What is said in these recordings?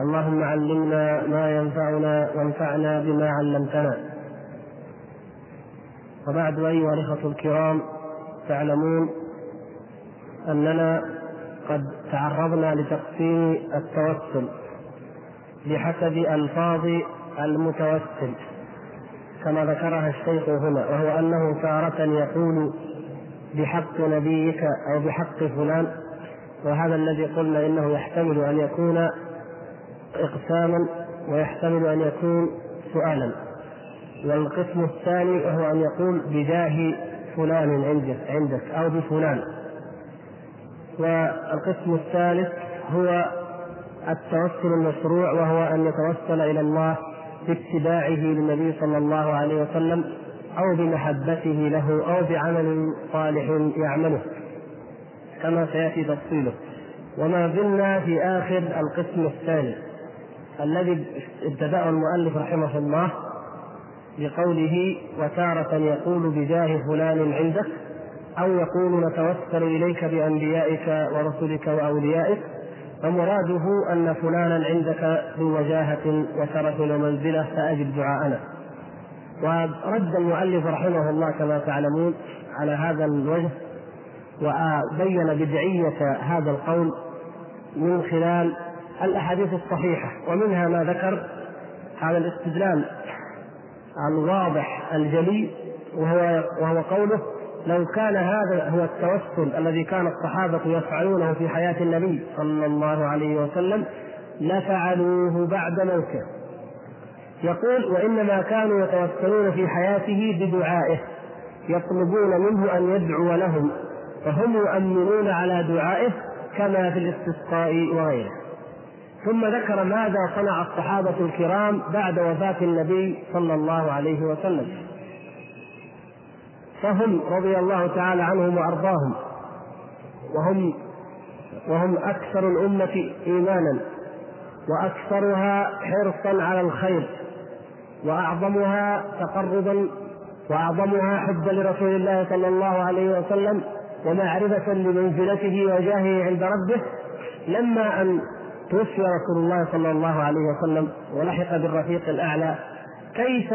اللهم علمنا ما ينفعنا وانفعنا بما علمتنا. وبعد أيها الإخوة الكرام تعلمون أننا قد تعرضنا لتقسيم التوسل بحسب ألفاظ المتوسل كما ذكرها الشيخ هنا وهو أنه تارة يقول بحق نبيك أو بحق فلان وهذا الذي قلنا إنه يحتمل أن يكون إقساما ويحتمل أن يكون سؤالا والقسم الثاني وهو أن يقول بجاه فلان عندك عندك أو بفلان. والقسم الثالث هو التوسل المشروع وهو أن يتوسل إلى الله باتباعه للنبي صلى الله عليه وسلم أو بمحبته له أو بعمل صالح يعمله كما سيأتي تفصيله. وما زلنا في آخر القسم الثاني. الذي ابتدأه المؤلف رحمه الله بقوله وتارة يقول بجاه فلان عندك أو يقول نتوسل إليك بأنبيائك ورسلك وأوليائك فمراده أن فلانا عندك ذو وجاهة وشرف ومنزلة فأجب دعاءنا. ورد المؤلف رحمه الله كما تعلمون على هذا الوجه وبين بدعية هذا القول من خلال الأحاديث الصحيحة ومنها ما ذكر هذا الاستدلال الواضح الجلي وهو وهو قوله لو كان هذا هو التوسل الذي كان الصحابة يفعلونه في حياة النبي صلى الله عليه وسلم لفعلوه بعد موته. يقول وإنما كانوا يتوسلون في حياته بدعائه يطلبون منه أن يدعو لهم فهم يؤمنون على دعائه كما في الاستسقاء وغيره. ثم ذكر ماذا صنع الصحابة الكرام بعد وفاة النبي صلى الله عليه وسلم. فهم رضي الله تعالى عنهم وأرضاهم وهم وهم أكثر الأمة إيمانا وأكثرها حرصا على الخير وأعظمها تقربا وأعظمها حبا لرسول الله صلى الله عليه وسلم ومعرفة لمنزلته وجاهه عند ربه. لما أن توفي رسول الله صلى الله عليه وسلم ولحق بالرفيق الأعلى كيف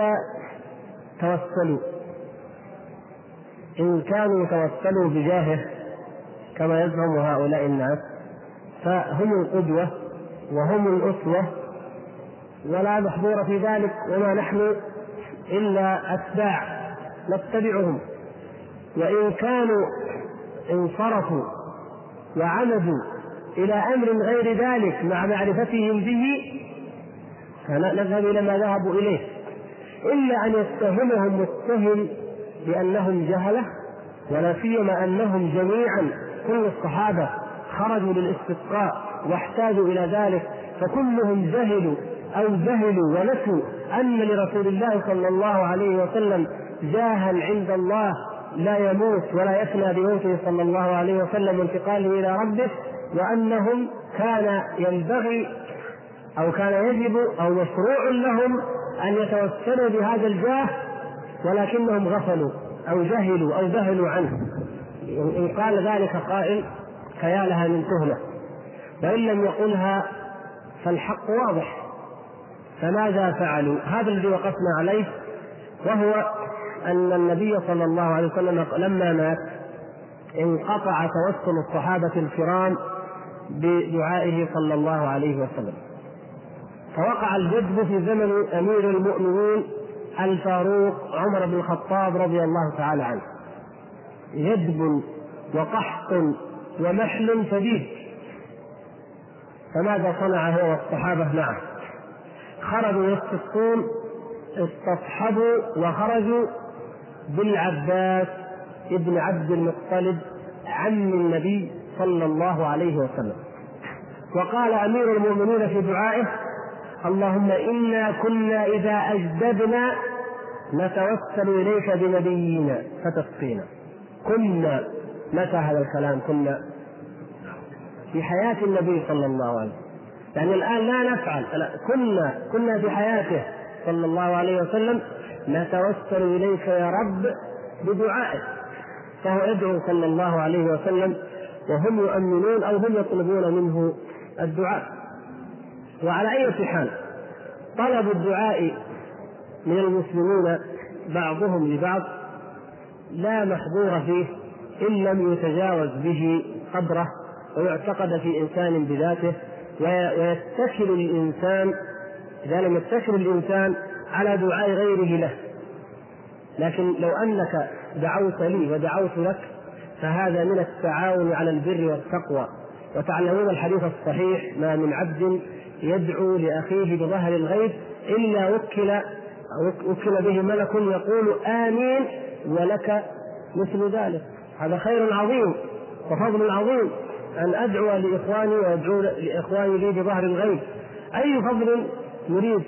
توسلوا؟ إن كانوا توسلوا بجاهه كما يزعم هؤلاء الناس فهم القدوة وهم الأسوة ولا محظور في ذلك وما نحن إلا أتباع نتبعهم. وإن كانوا انصرفوا وعمدوا إلى أمر غير ذلك مع معرفتهم به فنذهب إلى ما ذهبوا إليه. إلا أن يتهمهم متهم بأنهم جهلة ولا سيما أنهم جميعا كل الصحابة خرجوا للاستسقاء واحتاجوا إلى ذلك فكلهم جهلوا أو جهلوا ونسوا أن لرسول الله صلى الله عليه وسلم جاها عند الله لا يموت ولا يفنى بموته صلى الله عليه وسلم وانتقاله إلى ربه. وأنهم كان ينبغي أو كان يجب أو مشروع لهم أن يتوسلوا بهذا الجاه ولكنهم غفلوا أو جهلوا أو ذهلوا عنه. إن قال ذلك قائل فيا لها من تهمة. وإن لم يقلها فالحق واضح. فماذا فعلوا؟ هذا الذي وقفنا عليه وهو أن النبي صلى الله عليه وسلم لما مات انقطع توسل الصحابة الكرام بدعائه صلى الله عليه وسلم. فوقع الجذب في زمن أمير المؤمنين الفاروق عمر بن الخطاب رضي الله تعالى عنه. جدب وقحط ومحل شديد. فماذا صنع هو والصحابة؟ معه خرجوا يستسقون استصحبوا وخرجوا بالعباس ابن عبد المطلب عم النبي صلى الله عليه وسلم. وقال أمير المؤمنين في دعائه اللهم إنا كنا إذا أجدبنا نتوسل إليك بنبينا فتسقينا. كنا متى هذا الكلام؟ كنا. في حياة النبي صلى الله عليه وسلم. يعني الآن لا نفعل كنا كنا في حياته صلى الله عليه وسلم نتوسل إليك يا رب بدعائك فهو يدعو صلى الله عليه وسلم وهم يؤمنون أو هم يطلبون منه الدعاء. وعلى أي حال طلب الدعاء من المسلمين بعضهم لبعض لا محظور فيه إن لم يتجاوز به قدره ويعتقد في إنسان بذاته ويتكل الإنسان إذا لم يتكل الإنسان على دعاء غيره له. لكن لو أنك دعوت لي ودعوت لك فهذا من التعاون على البر والتقوى. وتعلمون الحديث الصحيح ما من عبد يدعو لأخيه بظهر الغيب إلا وكل وكل به ملك يقول آمين ولك مثل ذلك. هذا خير عظيم وفضل عظيم أن أدعو لإخواني وأدعو لإخواني لي بظهر الغيب. أي فضل يريد؟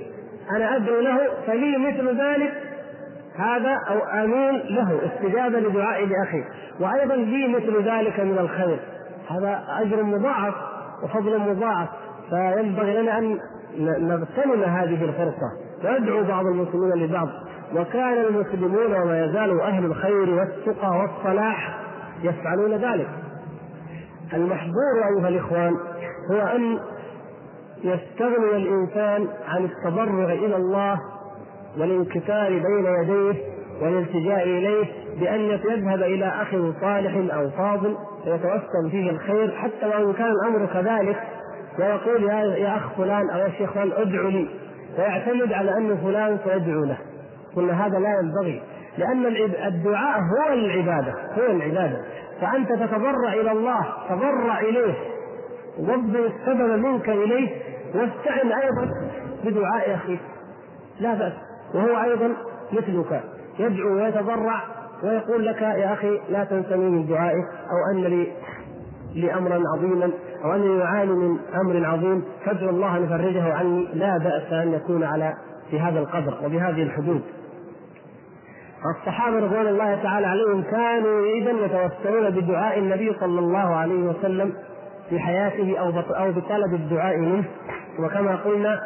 أنا أدعو له فلي مثل ذلك هذا أو آمين له استجابة لدعاء لأخي وأيضا لي مثل ذلك من الخير. هذا أجر مضاعف وفضل مضاعف. فينبغي لنا أن نغتنم هذه الفرصة. ويدعو بعض المسلمين لبعض. وكان المسلمون وما يزال أهل الخير والتقى والصلاح يفعلون ذلك. المحظور أيها الإخوان هو أن يستغني الإنسان عن التضرع إلى الله والانكسار بين يديه والالتجاء إليه بأن يذهب إلى أخ صالح أو فاضل ويتوسم فيه الخير حتى وإن كان الأمر كذلك ويقول يا أخ فلان أو يا شيخ فلان ادعو لي. ويعتمد على أن فلان سيدعو له. قلنا هذا لا ينبغي لأن الدعاء هو العبادة هو العبادة. فأنت تتضرع إلى الله تضرع إليه. وضع السبب منك إليه واستعن أيضا بدعاء أخيك. لا بأس. وهو أيضا مثلك. يدعو ويتضرع ويقول لك يا أخي لا تنسني من دعائك أو أن لي لأمرا عظيما أو أنني أعاني من أمر عظيم فادعو الله أن يفرجه عني لا بأس أن يكون على في هذا القدر وبهذه الحدود. الصحابة رضوان الله تعالى عليهم كانوا إذا يتوسلون بدعاء النبي صلى الله عليه وسلم في حياته أو أو بطلب الدعاء منه. وكما قلنا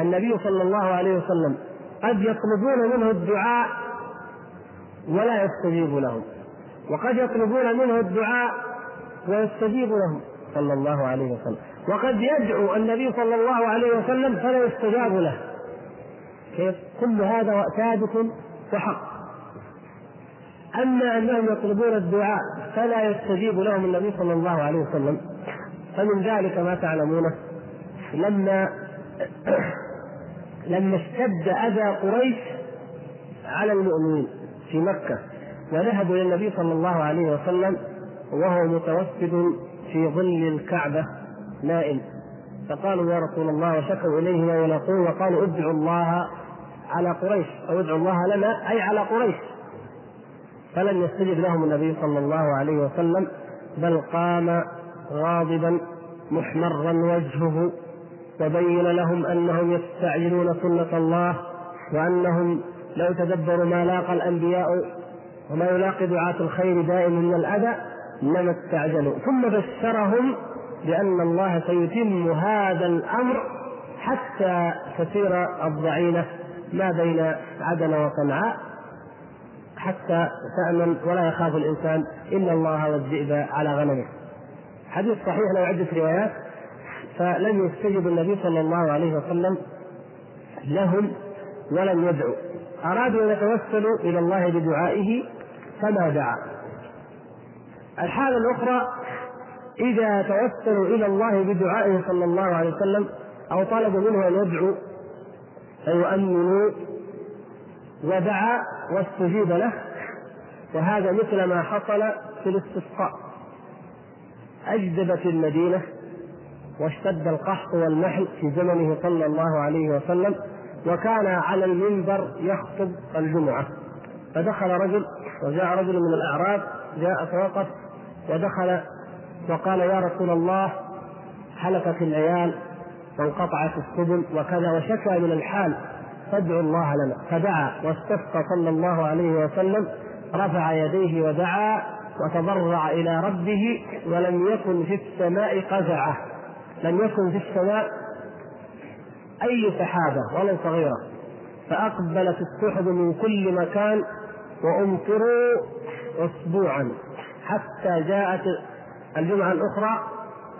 النبي صلى الله عليه وسلم قد يطلبون منه الدعاء ولا يستجيب لهم. وقد يطلبون منه الدعاء ويستجيب لهم. صلى الله عليه وسلم. وقد يدعو النبي صلى الله عليه وسلم فلا يستجاب له. كيف؟ كل هذا ثابت وحق. أما أنهم يطلبون الدعاء فلا يستجيب لهم النبي صلى الله عليه وسلم. فمن ذلك ما تعلمونه لما لما اشتد أذى قريش على المؤمنين في مكة وذهبوا إلى النبي صلى الله عليه وسلم وهو متوسد في ظل الكعبة نائم فقالوا يا رسول الله وشكوا إليه ما يلاقون وقالوا ادعوا الله على قريش أو ادعوا الله لنا أي على قريش. فلم يستجب لهم النبي صلى الله عليه وسلم بل قام غاضبا محمرا وجهه وبين لهم أنهم يستعجلون سنة الله وأنهم لو تدبروا ما لاقى الأنبياء وما يلاقي دعاة الخير دائما من الأذى لما استعجلوا. ثم بشرهم بأن الله سيتم هذا الأمر حتى تسير الضعينة ما بين عدن وصنعاء حتى تأمن ولا يخاف الإنسان إلا الله والذئب على غنمه. حديث صحيح له عدة روايات. فلم يستجب النبي صلى الله عليه وسلم لهم ولم يدعوا. أرادوا أن يتوسلوا إلى الله بدعائه فما دعا. الحالة الأخرى إذا توسلوا إلى الله بدعائه صلى الله عليه وسلم أو طلبوا منه أن يدعو فيؤمنوا ودعا واستجيب له. وهذا مثل ما حصل في الاستسقاء. أجدبت المدينة واشتد القحط والنحل في زمنه صلى الله عليه وسلم وكان على المنبر يخطب الجمعة. فدخل رجل وجاء رجل من الأعراب جاء فوقف ودخل وقال يا رسول الله هلكت العيال وانقطعت السبل وكذا وشكى من الحال فادعوا الله لنا. فدعا واستسقى صلى الله عليه وسلم رفع يديه ودعا وتضرع إلى ربه ولم يكن في السماء قزعة. لم يكن في السماء أي سحابة ولو صغيرة. فأقبلت السحب من كل مكان وأمطروا اسبوعا حتى جاءت الجمعة الأخرى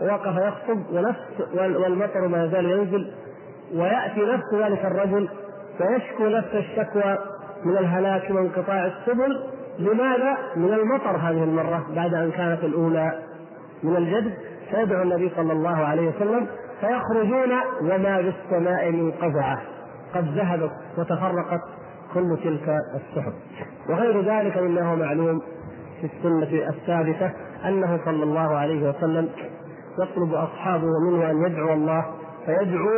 وقف يخطب ونفس والمطر ما يزال ينزل ويأتي نفس ذلك الرجل ويشكو نفس الشكوى من الهلاك وانقطاع السبل. لماذا؟ من المطر هذه المرة بعد أن كانت الأولى. من الجد فيدعو النبي صلى الله عليه وسلم فيخرجون وما في السماء من قزعة. قد ذهبت وتفرقت كل تلك السحب. وغير ذلك مما هو معلوم في السنة الثابتة أنه صلى الله عليه وسلم يطلب أصحابه منه أن يدعو الله فيدعو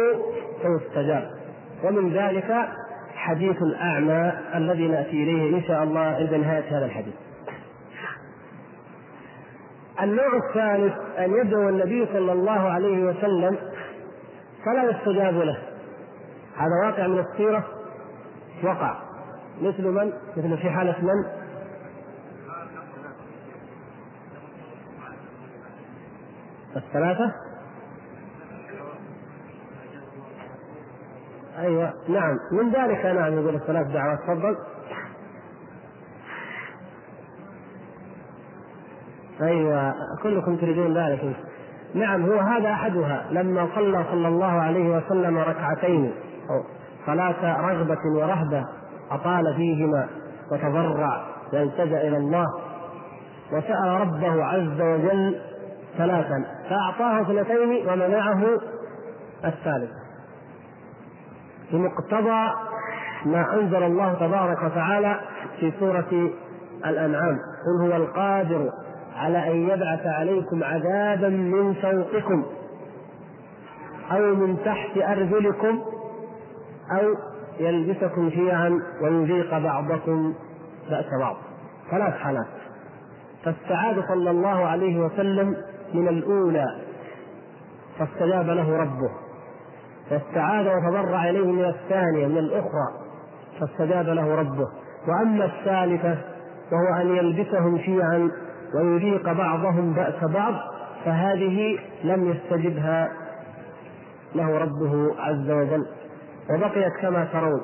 فيستجاب. ومن ذلك حديث الأعمى الذي نأتي إليه إن شاء الله عند نهاية هذا الحديث. النوع الثالث أن يدعو النبي صلى الله عليه وسلم فلا يستجاب له. هذا واقع من السيرة؟ وقع. مثل من؟ مثل في حالة من؟ الثلاثة؟ أيوه. نعم. من ذلك نعم يقول الثلاث دعوات تفضل. أيوه كلكم تريدون ذلك. نعم هو هذا أحدها. لما صلى صلى الله عليه وسلم ركعتين صلاة رغبة ورهبة أطال فيهما وتضرع والتجأ إلى الله وسأل ربه عز وجل ثلاثا فأعطاه اثنتين ومنعه الثالثة بمقتضى ما أنزل الله تبارك وتعالى في سورة الأنعام. قل هو القادر على أن يبعث عليكم عذابا من فوقكم أو من تحت أرجلكم أو يلبسكم شيعا ويذيق بعضكم بأس بعض. ثلاث حالات. فاستعاذ صلى الله عليه وسلم من الأولى فاستجاب له ربه. فاستعاذ وتضرع اليه من الثانية من الأخرى فاستجاب له ربه. وأما الثالثة وهو أن يلبسهم شيعا ويذيق بعضهم بأس بعض فهذه لم يستجبها له ربه عز وجل وبقيت كما ترون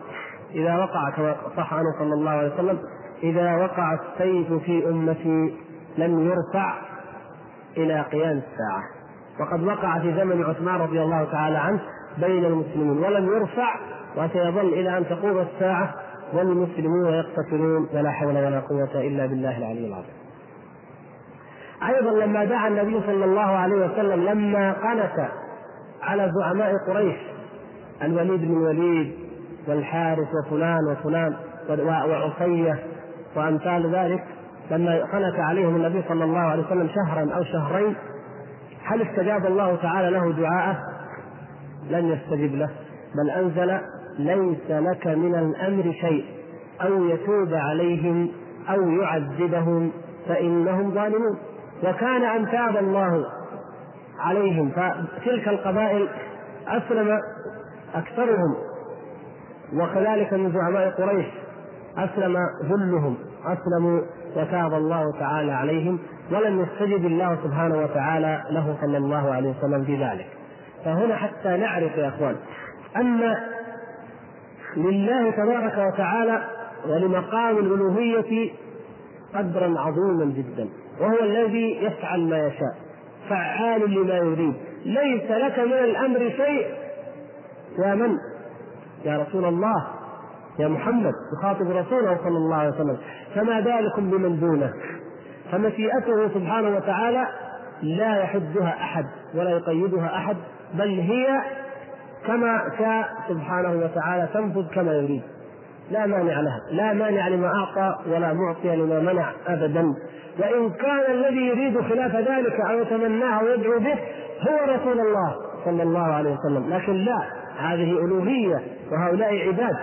إذا وقع كما صح عنه صلى الله عليه وسلم إذا وقع السيف في أمتي لم يرفع إلى قيام الساعة وقد وقع في زمن عثمان رضي الله تعالى عنه بين المسلمين ولم يرفع وسيظل إلى أن تقوم الساعة والمسلمون يقتتلون ولا حول ولا قوة إلا بالله العلي العظيم. أيضا لما دعا النبي صلى الله عليه وسلم لما قنت على زعماء قريش الوليد بن الوليد والحارث وفلان وفلان وعصية وأمثال ذلك لما قنت عليهم النبي صلى الله عليه وسلم شهرا أو شهرين هل استجاب الله تعالى له دعاءه؟ لم يستجب له بل أنزل ليس لك من الأمر شيء أو يتوب عليهم أو يعذبهم فإنهم ظالمون وكان أن تاب الله عليهم. فتلك القبائل أسلم أكثرهم وكذلك من زعماء قريش أسلم ذلهم. أسلموا وتاب الله تعالى عليهم ولم يستجب الله سبحانه وتعالى له صلى الله عليه وسلم في ذلك فهنا حتى نعرف يا إخوان أن لله تبارك وتعالى ولمقام الألوهية قدرا عظيما جدا. وهو الذي يفعل ما يشاء فعال لما يريد. ليس لك من الأمر شيء. يا من؟ يا رسول الله. يا محمد. يخاطب رسوله صلى الله عليه وسلم. فما بالكم بمن دونه فمشيئته سبحانه وتعالى لا يحدها أحد ولا يقيدها أحد بل هي كما شاء سبحانه وتعالى تنفذ كما يريد. لا مانع لها. لا مانع لما أعطى ولا معطي لما منع ابدا. وإن كان الذي يريد خلاف ذلك أو يتمناه ويدعو به هو رسول الله صلى الله عليه وسلم. لكن لا هذه ألوهية وهؤلاء عباد.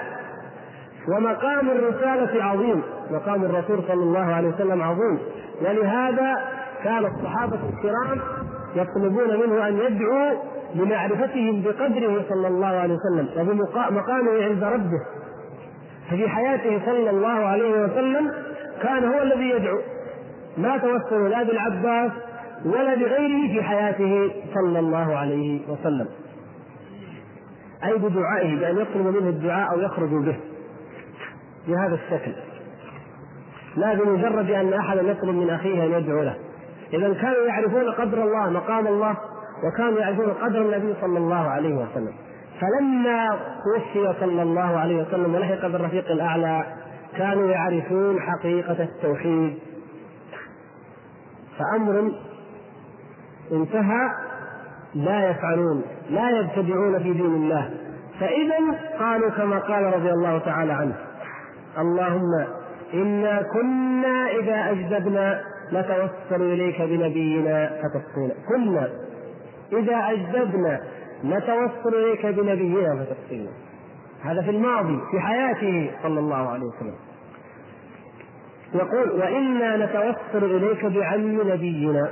ومقام الرسالة عظيم مقام الرسول صلى الله عليه وسلم عظيم. ولهذا كان الصحابة الكرام يطلبون منه أن يدعو لمعرفتهم بقدره صلى الله عليه وسلم وبمقامه عند ربه. ففي حياته صلى الله عليه وسلم كان هو الذي يدعو. ما توسل لا بالعباس ولا بغيره في حياته صلى الله عليه وسلم. أي بدعائه بأن يطلب منه الدعاء أو يخرج به. بهذا الشكل. لا بمجرد أن أحدا يطلب من أخيه أن يدعو له. إذا كانوا يعرفون قدر الله مقام الله وكانوا يعرفون قدر النبي صلى الله عليه وسلم. فلما توفي صلى الله عليه وسلم ولحق بالرفيق الأعلى كانوا يعرفون حقيقة التوحيد. فأمر انتهى لا يفعلون لا يبتدعون في دين الله. فإذا قالوا كما قال رضي الله تعالى عنه اللهم إنا كنا إذا أجدبنا نتوسل إليك بنبينا فتسقينا. كنا إذا أجدبنا نتوسل إليك بنبينا فتسقينا. هذا في الماضي في حياته صلى الله عليه وسلم. يقول وإنا نتوسل إليك بعم نبينا.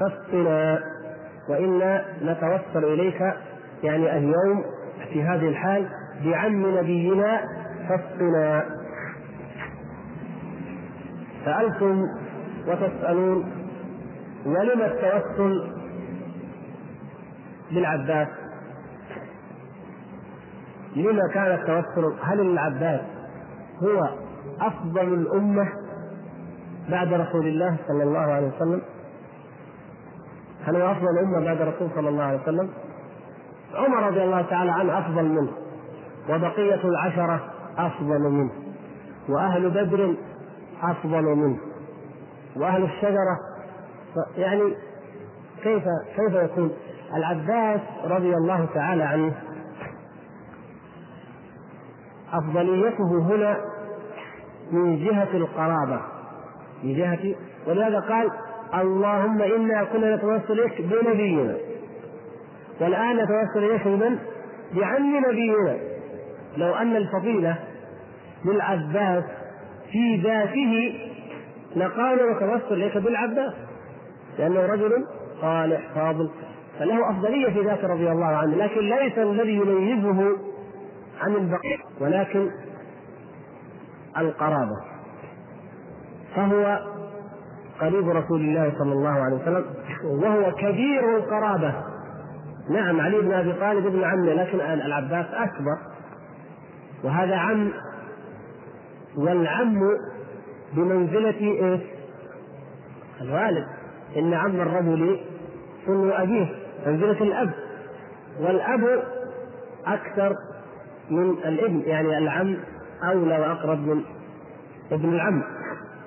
فاسقنا وإنا نتوسل إليك يعني اليوم في هذه الحال بعم نبينا فاسقنا سألتم وتسألون ولم التوسل بالعباس لما كان التوسل هل العباس هو أفضل الأمة بعد رسول الله صلى الله عليه وسلم. هل هو أفضل الأمة بعد الرسول صلى الله عليه وسلم؟ عمر رضي الله تعالى عنه أفضل منه وبقية العشرة أفضل منه وأهل بدر أفضل منه وأهل الشجرة. يعني كيف كيف يكون؟ العباس رضي الله تعالى عنه أفضليته هنا من جهة القرابة من جهة ولهذا قال اللهم إنا كنا نتوسل إليك بنبينا والآن نتوسل إليك بمن؟ بعم نبينا لو أن الفضيلة للعباس في ذاته لقالوا نتوسل إليك بالعباس لأنه رجل صالح فاضل فله أفضلية في ذاته رضي الله عنه لكن ليس الذي يميزه عن البقية ولكن القرابة. فهو قريب رسول الله صلى الله عليه وسلم وهو كبير القرابة. نعم علي بن أبي طالب ابن عمه لكن العباس أكبر. وهذا عم والعم بمنزلة إيش؟ الوالد. إن عم الرجل سن أبيه منزلة الأب. والأب أكثر من الابن يعني العم أولى وأقرب من ابن العم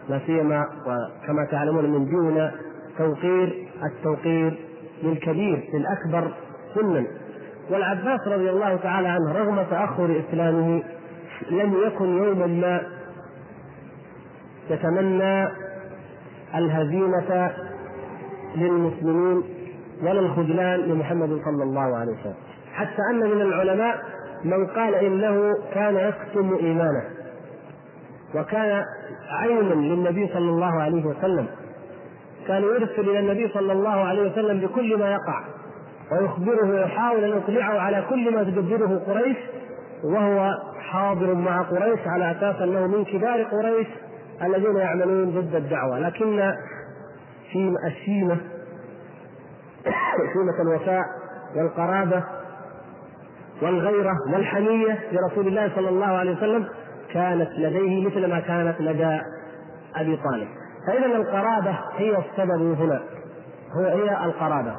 لا سيما وكما تعلمون من دون توقير التوقير للكبير للأكبر سنا. والعباس رضي الله تعالى عنه رغم تأخر إسلامه لم يكن يوما ما يتمنى الهزيمة للمسلمين ولا الخذلان لمحمد صلى الله عليه وسلم. حتى أن من العلماء من قال إنه كان يكتم إيمانه وكان عينا للنبي صلى الله عليه وسلم. كان يرسل إلى النبي صلى الله عليه وسلم بكل ما يقع ويخبره ويحاول أن يطلعه على كل ما تدبره قريش وهو حاضر مع قريش على أساس أنه من كبار قريش الذين يعملون ضد الدعوة. لكن في الشيمة شيمة الوفاء والقرابة والغيرة والحمية لرسول الله صلى الله عليه وسلم كانت لديه مثل ما كانت لدى أبي طالب. فإذا القرابة هي السبب هنا. هو هي القرابة.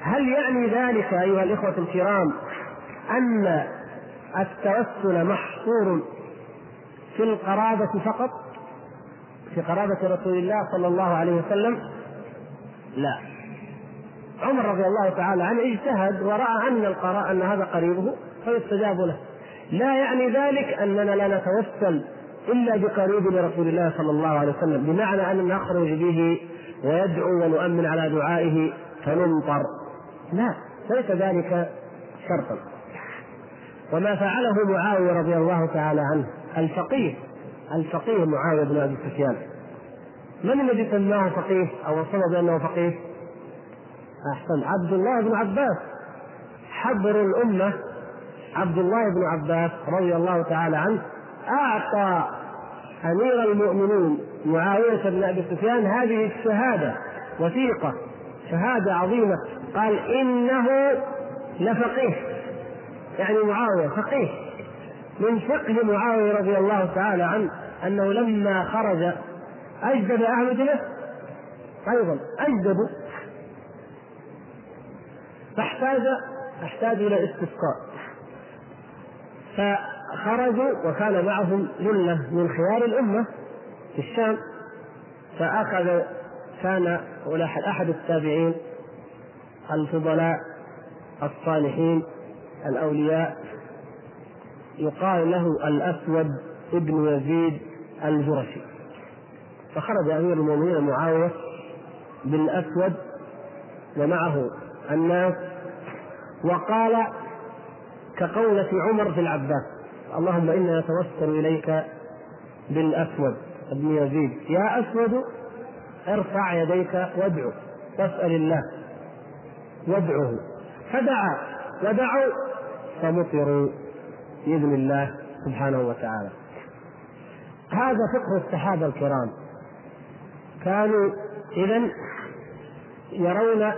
هل يعني ذلك أيها الإخوة الكرام أن التوسل محصور في القرابة فقط؟ في قرابة رسول الله صلى الله عليه وسلم؟ لا. عمر رضي الله تعالى عنه اجتهد ورأى أن القراء أن هذا قريبه فيستجاب له. لا يعني ذلك أننا لا نتوسل إلا بقريب لرسول الله صلى الله عليه وسلم بمعنى أننا نخرج به ويدعو ونؤمن على دعائه فنمطر. لا ليس ذلك شرطا. وما فعله معاوية رضي الله تعالى عنه الفقيه الفقيه معاوية بن أبي سفيان. من الذي سماه فقيه أو وصفه بانه فقيه؟ أحسن. عبد الله بن عباس. حبر الأمة. عبد الله بن عباس رضي الله تعالى عنه أعطى أمير المؤمنين معاوية بن أبي سفيان هذه الشهادة. وثيقة. شهادة عظيمة. قال إنه لفقيه. يعني معاوية فقيه. من فقه معاوية رضي الله تعالى عنه أنه لما خرج اجدب أهل به أيضا اجدبوا فاحتاج احتاج إلى استسقاء. فخرجوا وكان معهم جله من خيار الأمة في الشام فاخذ كان أحد التابعين الفضلاء الصالحين الأولياء. يقال له الأسود ابن يزيد الجرشي. فخرج أمير المؤمنين معاوية بالأسود ومعه الناس وقال كقولة عمر في العباس اللهم إنا نتوسل إليك بالأسود ابن يزيد. يا أسود ارفع يديك وادعو واسأل الله وادعه. فدعا ودعوا فمطروا بإذن الله سبحانه وتعالى. هذا فقه الصحابة الكرام. كانوا إذا يرون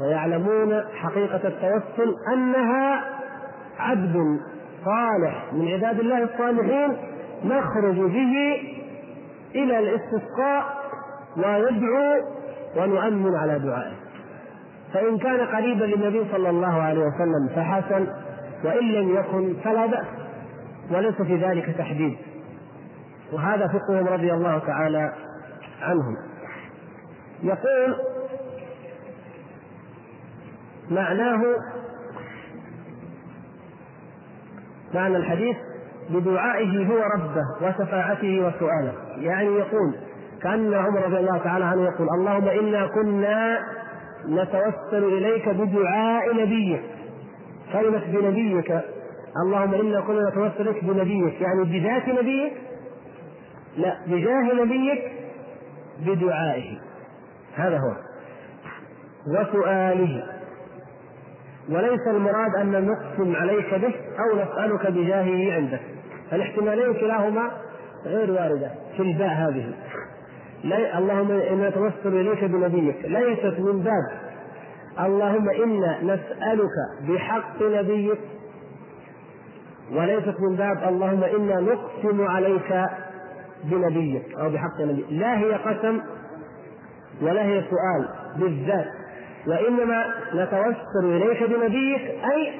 ويعلمون حقيقة التوسل أنها عبد صالح من عباد الله الصالحين نخرج به إلى الاستسقاء ويدعو ونؤمن على دعائه. فإن كان قريبا للنبي صلى الله عليه وسلم فحسن وإن لم يكن فلا بأس وليس في ذلك تحديد. وهذا فقههم رضي الله تعالى عنهم. يقول معناه معنى الحديث بدعائه هو ربه وشفاعته وسؤاله. يعني يقول كأن عمر رضي الله تعالى عنه يقول اللهم إنا كنا نتوسل إليك بدعاء نبيك. كلمة بنبيك. اللهم إنا كنا نتوسل إليك بنبيك. يعني بذات نبيك؟ لا بجاه نبيك بدعائه. هذا هو. وسؤاله. وليس المراد أن نقسم عليك به أو نسألك بجاهه عندك. الاحتمالين كلاهما غير واردة في الباء هذه. لا اللهم إنا نتوسل إليك بنبيك. ليست من باب. اللهم إنا نسألك بحق نبيك. وليست من باب. اللهم إنا نقسم عليك بنبيك أو بحق نبيك. لا هي قسم ولا هي سؤال بالذات. وإنما نتوسل إليك بنبيك أي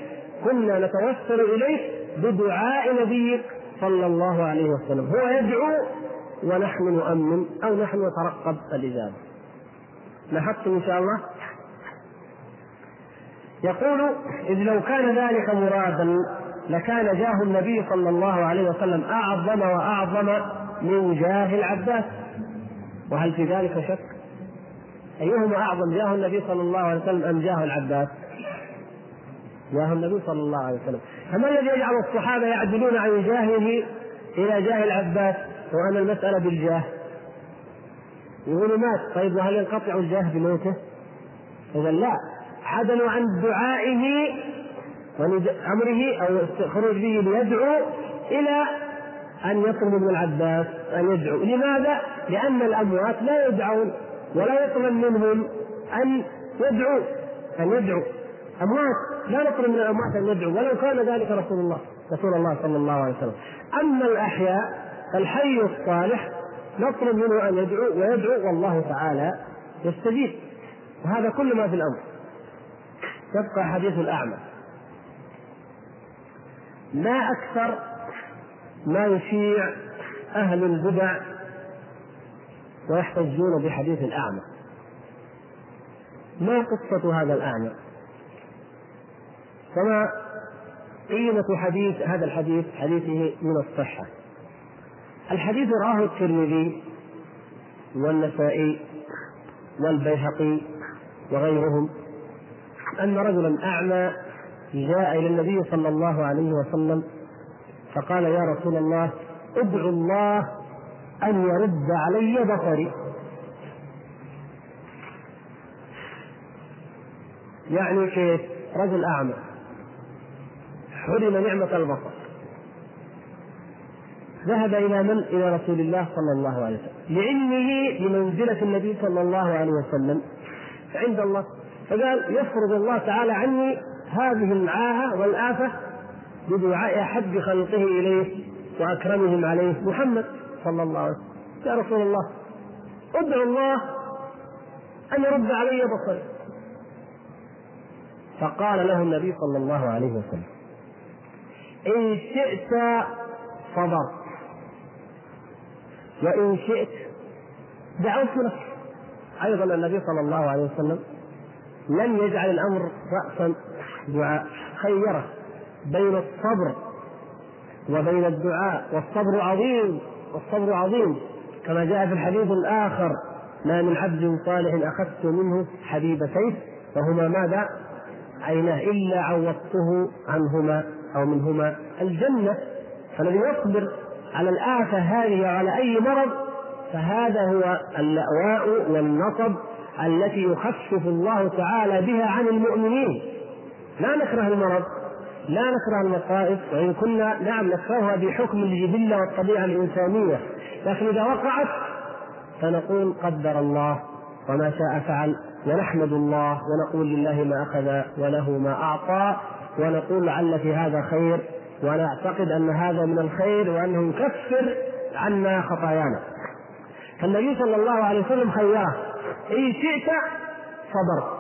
كنا نتوسل إليك بدعاء نبيك صلى الله عليه وسلم. هو يدعو ونحن نؤمن أو نحن نترقب الإجابة. لاحظتم إن شاء الله؟ يقول إذ لو كان ذلك مرادا لكان جاه النبي صلى الله عليه وسلم أعظم وأعظم من جاه العباس. وهل في ذلك شك؟ أيهما أعظم جاه النبي صلى الله عليه وسلم أم جاه العباس؟ جاه النبي صلى الله عليه وسلم. فما الذي يجعل الصحابة يعدلون عن جاهه إلى جاه العباس؟ وأن المسألة بالجاه. يقولوا مات. طيب وهل ينقطع الجاه بموته؟ إذا لا. عدلوا عن دعائه أمره أو الخروج به ليدعو إلى أن يطلب من العباس أن يدعو. لماذا؟ لأن الأموات لا يدعون. ولا يطلب منهم أن يدعوا أن يدعوا. أموات لا نطلب من الأموات أن يدعوا ولو كان ذلك رسول الله رسول الله صلى الله عليه وسلم. أما الأحياء الحي الصالح نطلب منه أن يدعو ويدعو والله تعالى يستجيب. وهذا كل ما في الأمر. يبقى حديث الأعمى. ما أكثر ما يشيع أهل البدع ويحتجون بحديث الأعمى. ما قصة هذا الأعمى؟ فما قيمة حديث هذا الحديث حديثه من الصحة؟ الحديث رواه الترمذي والنسائي والبيهقي وغيرهم أن رجلا أعمى جاء إلى النبي صلى الله عليه وسلم فقال يا رسول الله ادعو الله أن يرد علي بصري. يعني كيف؟ رجل أعمى. حرم نعمة البصر. ذهب إلى من؟ إلى رسول الله صلى الله عليه وسلم. لعلمه بمنزلة النبي صلى الله عليه وسلم. عند الله. فقال يفرض الله تعالى عني هذه العاهة والآفة بدعاء أحب خلقه إليه وأكرمهم عليه. محمد. صلى الله عليه وسلم. يا رسول الله ادعو الله أن يرد علي بصري. فقال له النبي صلى الله عليه وسلم إن شئت صبرت وإن شئت دعوت لك. أيضا النبي صلى الله عليه وسلم لم يجعل الأمر رأسا دعاء خيره بين الصبر وبين الدعاء والصبر عظيم. والصبر عظيم. كما جاء في الحديث الآخر ما من عبد صالح أخذت منه حبيب سيف وهما ماذا؟ عيناه إلا عوضته عنهما أو منهما الجنة. فالذي يصبر على الآفة هذه وعلى أي مرض فهذا هو اللأواء والنصب التي يخفف الله تعالى بها عن المؤمنين. لا نكره المرض. لا نكره المصائب وإن كنا نعم نكرهها بحكم الجبلة والطبيعة الإنسانية لكن إذا وقعت فنقول قدر الله وما شاء فعل ونحمد الله ونقول لله ما أخذ وله ما أعطى ونقول لعل في هذا خير ونعتقد أن هذا من الخير وأنه يكفر عنا خطايانا. فالنبي صلى الله عليه وسلم خيره إن شئت صبرت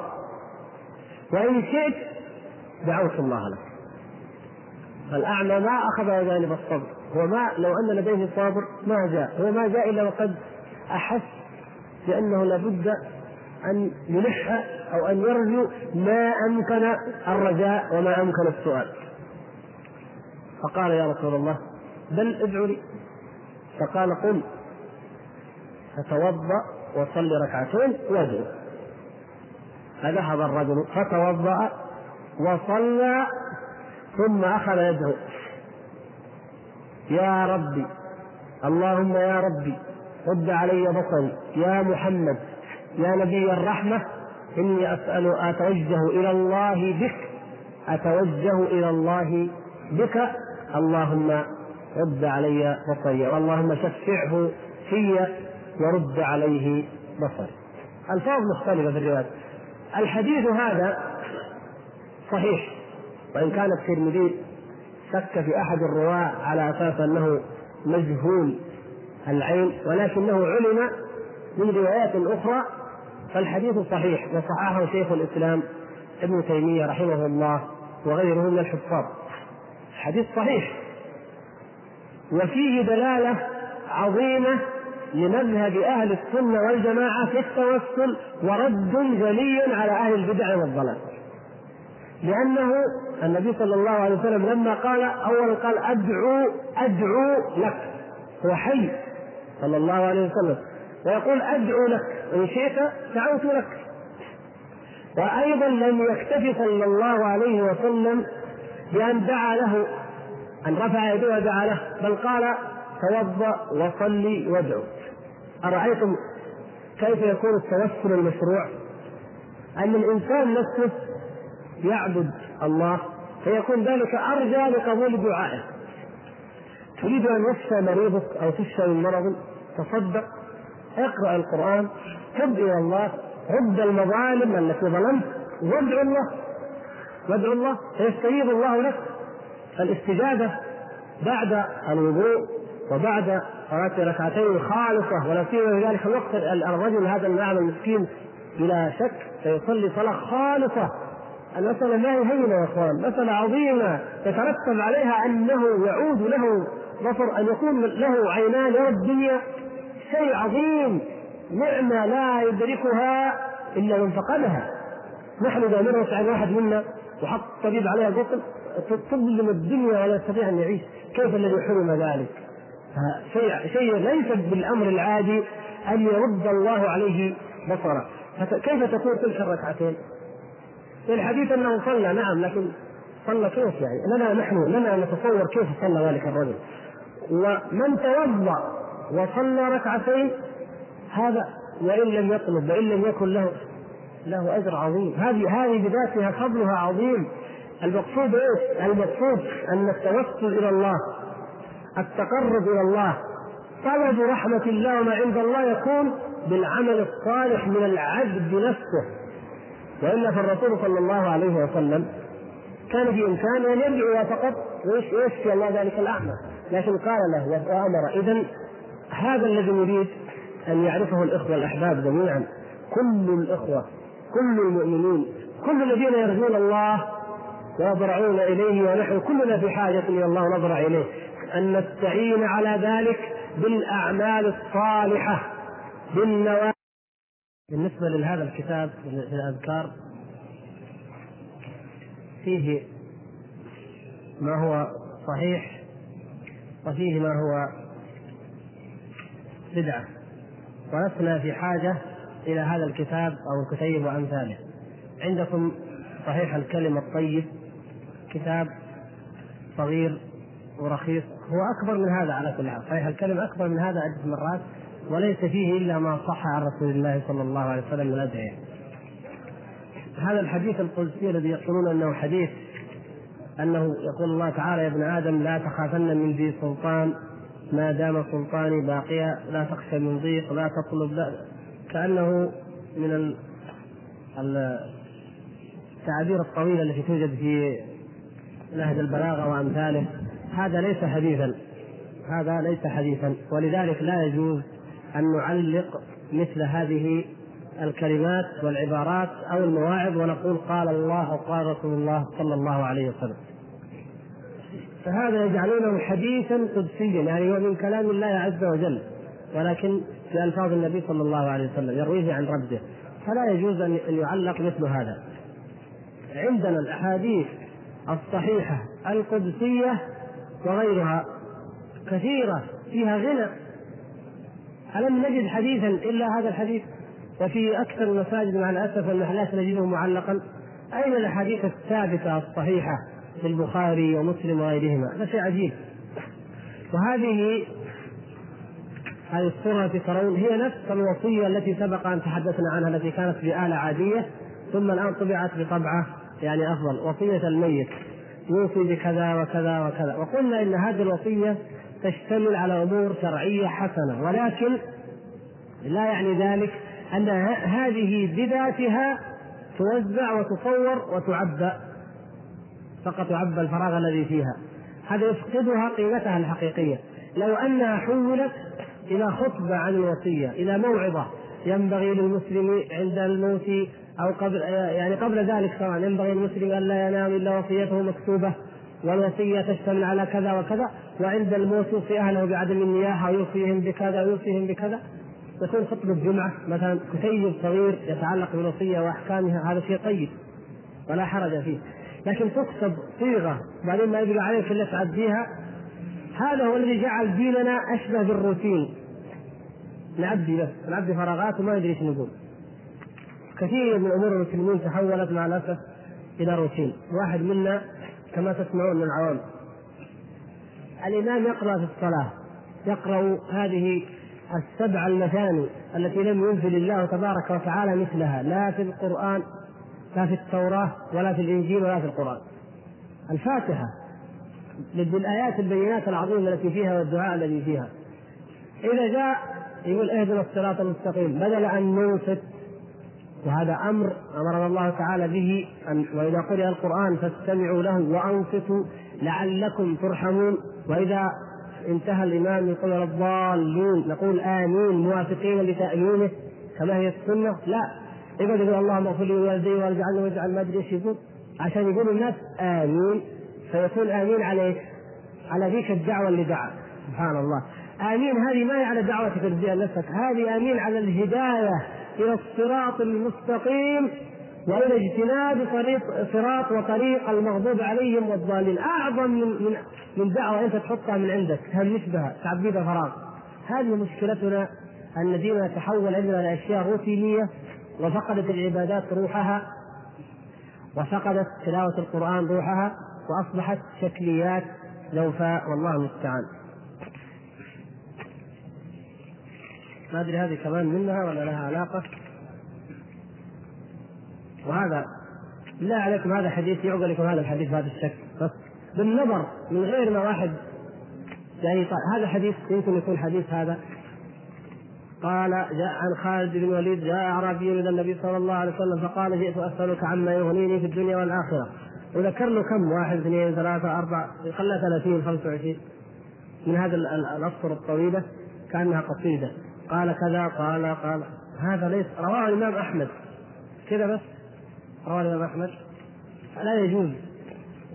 وإن شئت دعوت الله لك. الأعمى ما أخذ جانب الصبر. هو ما لو أن لديه صابر ما جاء. هو ما جاء إلا وقد أحس بأنه لابد أن يلح أو أن يرجو ما أمكن الرجاء وما أمكن السؤال. فقال يا رسول الله بل ادعو لي. فقال قل فتوضأ وصلي ركعتين وادعو. فذهب الرجل فتوضأ وصلى ثم أخذ يدعو يا ربي اللهم يا ربي رد علي بصري. يا محمد يا نبي الرحمة إني أسأل أتوجه إلى الله بك أتوجه إلى الله بك. اللهم رد علي بصري اللهم شفعه في ورد عليه بصري. ألفاظ مختلفة في الرواية. الحديث هذا صحيح. وإن كان الترمذي شك في أحد الرواة على أساس أنه مجهول العين ولكنه علم من روايات أخرى فالحديث صحيح وصححه شيخ الإسلام ابن تيمية رحمه الله وغيره من الحفاظ. حديث صحيح. وفيه دلالة عظيمة لمذهب أهل السنة والجماعة في التوسل ورد جلي على أهل البدع والضلال. لأنه النبي صلى الله عليه وسلم لما قال أولا قال أدعو أدعو لك. هو حي صلى الله عليه وسلم. ويقول أدعو لك. إن شئت دعوت لك. وأيضا لم يكتف صلى الله عليه وسلم بأن دعا له أن رفع يده ودعا له بل قال توضأ وصلي وادعو. أرأيتم كيف يكون التوسل المشروع؟ أن الإنسان نفسه يعبد الله فيكون ذلك أرجى لقبول دعائه. تريد أن يشفى مريضك أو تشفى من مرض؟ تصدق اقرأ القرآن تب إلى الله رد المظالم التي ظلمت وادعو الله. وادعو الله فيستجيب الله لك. الاستجابة بعد الوضوء وبعد صلاة ركعتين خالصة ولا سيما في ذلك الوقت الرجل هذا الأعمى المسكين بلا شك سيصلي صلاة خالصة. المسألة ما هي هينة يا إخوان؟ مسألة عظيمة يترتب عليها أنه يعود له بصر أن يكون له عينان يرى الدنيا. شيء عظيم نعمة لا يدركها إلا من فقدها. نحن إذا مرت عن واحد منا وحط طبيب عليها قتل تظلم الدنيا ولا يستطيع أن يعيش كيف الذي حرم ذلك؟ شيء شيء ليس بالأمر العادي أن يرد الله عليه بصره. كيف تكون تلك الركعتين؟ في الحديث أنه صلى نعم لكن صلى كيف يعني؟ لنا نحن لنا نتصور كيف صلى ذلك الرجل. ومن توضأ وصلى ركعتين هذا وإن لم يطلب وإن لم يكن له له أجر عظيم هذه هذه بذاتها فضلها عظيم المقصود إيش؟ المقصود أن التوسل إلى الله التقرب إلى الله طلب رحمة الله وما عند الله يكون بالعمل الصالح من العبد نفسه وإلا فالرسول صلى الله عليه وسلم كان في إمكانه أن يدعو فقط ويشفي الله ذلك الأعمى. لكن قال له وأمر إذا هذا الذي نريد أن يعرفه الإخوة الأحباب جميعا كل الإخوة كل المؤمنين كل الذين يرجون الله ويضرعون إليه ونحن كلنا في حاجة إلى الله نضرع إليه. أن نستعين على ذلك بالأعمال الصالحة بالنوافل بالنسبة لهذا الكتاب الأذكار فيه ما هو صحيح وفيه ما هو بدعة. ولسنا في حاجة إلى هذا الكتاب أو الكتيب وأمثاله. عندكم صحيح الكلم الطيب كتاب صغير ورخيص هو أكبر من هذا على كل حال. صحيح الكلم أكبر من هذا عدة مرات. وليس فيه إلا ما صح عن رسول الله صلى الله عليه وسلم من الأدعية هذا الحديث القدسي الذي يقولون أنه حديث أنه يقول الله تعالى يا ابن آدم لا تخافن من ذي سلطان ما دام سلطاني باقيا لا تخشى من ضيق لا تطلب لا كأنه من التعابير الطويلة التي توجد في نهج البلاغة وأمثاله. هذا ليس حديثا. هذا ليس حديثا. ولذلك لا يجوز أن نعلق مثل هذه الكلمات والعبارات أو المواعظ ونقول قال الله أو قال رسول الله صلى الله عليه وسلم. فهذا يجعلونه حديثا قدسيا يعني هو من كلام الله عز وجل ولكن في ألفاظ النبي صلى الله عليه وسلم يرويه عن ربه. فلا يجوز أن يعلق مثل هذا. عندنا الأحاديث الصحيحة القدسية وغيرها كثيرة فيها غنى. ألم نجد حديثا إلا هذا الحديث؟ وفي أكثر المساجد مع الأسف والمحلات نجده معلقا. أين الأحاديث الثابتة الصحيحة في البخاري ومسلم وغيرهما؟ هذا شيء عجيب. وهذه هذه الصورة التي ترون هي نفس الوصية التي سبق أن تحدثنا عنها التي كانت بآلة عادية ثم الآن طبعت بطبعة يعني أفضل وصية الميت. يوصي بكذا وكذا وكذا. وقلنا إن هذه الوصية تشتمل على أمور شرعية حسنة. ولكن لا يعني ذلك أن هذه بذاتها توزع وتصور وتعبى فقط يعبى الفراغ الذي فيها. هذا يفقدها قيمتها الحقيقية. لو أنها حولت إلى خطبة عن الوصية إلى موعظة ينبغي للمسلم عند الموت أو قبل يعني قبل ذلك طبعا ينبغي للمسلم أن لا ينام إلا وصيته مكتوبة. والوصية تشتمل على كذا وكذا وعند الموت يوصي أهله بعدم النياحة ويوصيهم بكذا ويوصيهم بكذا. تكون خطبة جمعة مثلا كتيب صغير يتعلق بالوصية وأحكامها هذا شيء طيب ولا حرج فيه. لكن تكتب صيغة بعدين ما يبقى عليك إلا تعديها هذا هو الذي جعل ديننا أشبه بالروتين. نعدي بس نعدي فراغات وما ندري إيش نقول. كثير من أمور المسلمين تحولت مع الأسف إلى روتين. واحد منا كما تسمعون من العوام الإمام يقرأ في الصلاة يقرأ هذه السبع المثاني التي لم ينزل الله تبارك وتعالى مثلها لا في القرآن لا في التوراة ولا في الإنجيل ولا في القرآن. الفاتحة بالآيات البينات العظيمة التي فيها والدعاء الذي فيها. إذا جاء يقول اهدنا الصراط المستقيم بدل أن ننصت وهذا أمر أمرنا الله تعالى به أن وإذا قرئ القرآن فاستمعوا له وأنصتوا لعلكم ترحمون. وإذا انتهى الامام يقول الضالين نقول آمين موافقين لتأمينه كما هي السنة. لا يقول يقول اللهم اغفر لي ولوالدي واجعلني واجعل ما ادري إيش يقول عشان يقول الناس آمين فيكون آمين على إيش؟ على ذيك الدعوة اللي دعا. سبحان الله. آمين هذه ما هي على دعوتك نفسك هذه آمين على الهداية. إلى الصراط المستقيم وإلى اجتناب طريق صراط وطريق المغضوب عليهم والضالين. أعظم من من من دعوة أنت تحطها من عندك تهمش بها تعبي بها فراغ هذه مشكلتنا أن ديننا تحول عندنا لاشياء روتينية وفقدت العبادات روحها وفقدت تلاوة القرآن روحها وأصبحت شكليات لوفاء والله المستعان. ما أدري هذه كمان منها ولا لها علاقة. وهذا بالله عليكم هذا حديث يعقل لكم هذا الحديث بهذا الشكل. بس بالنظر من غير ما واحد يعني طيب هذا حديث يمكن يكون حديث هذا. قال جاء عن خالد بن الوليد جاء أعرابي إلى النبي صلى الله عليه وسلم فقال جئت أسألك عما يغنيني في الدنيا والآخرة. وذكر له كم؟ واحد اثنين ثلاثة أربعة خلى 30 25 من هذا الأسطر الطويلة كأنها قصيدة. قال كذا قال قال. هذا ليس رواه الإمام أحمد. كذا بس؟ رواه الإمام أحمد. لا يجوز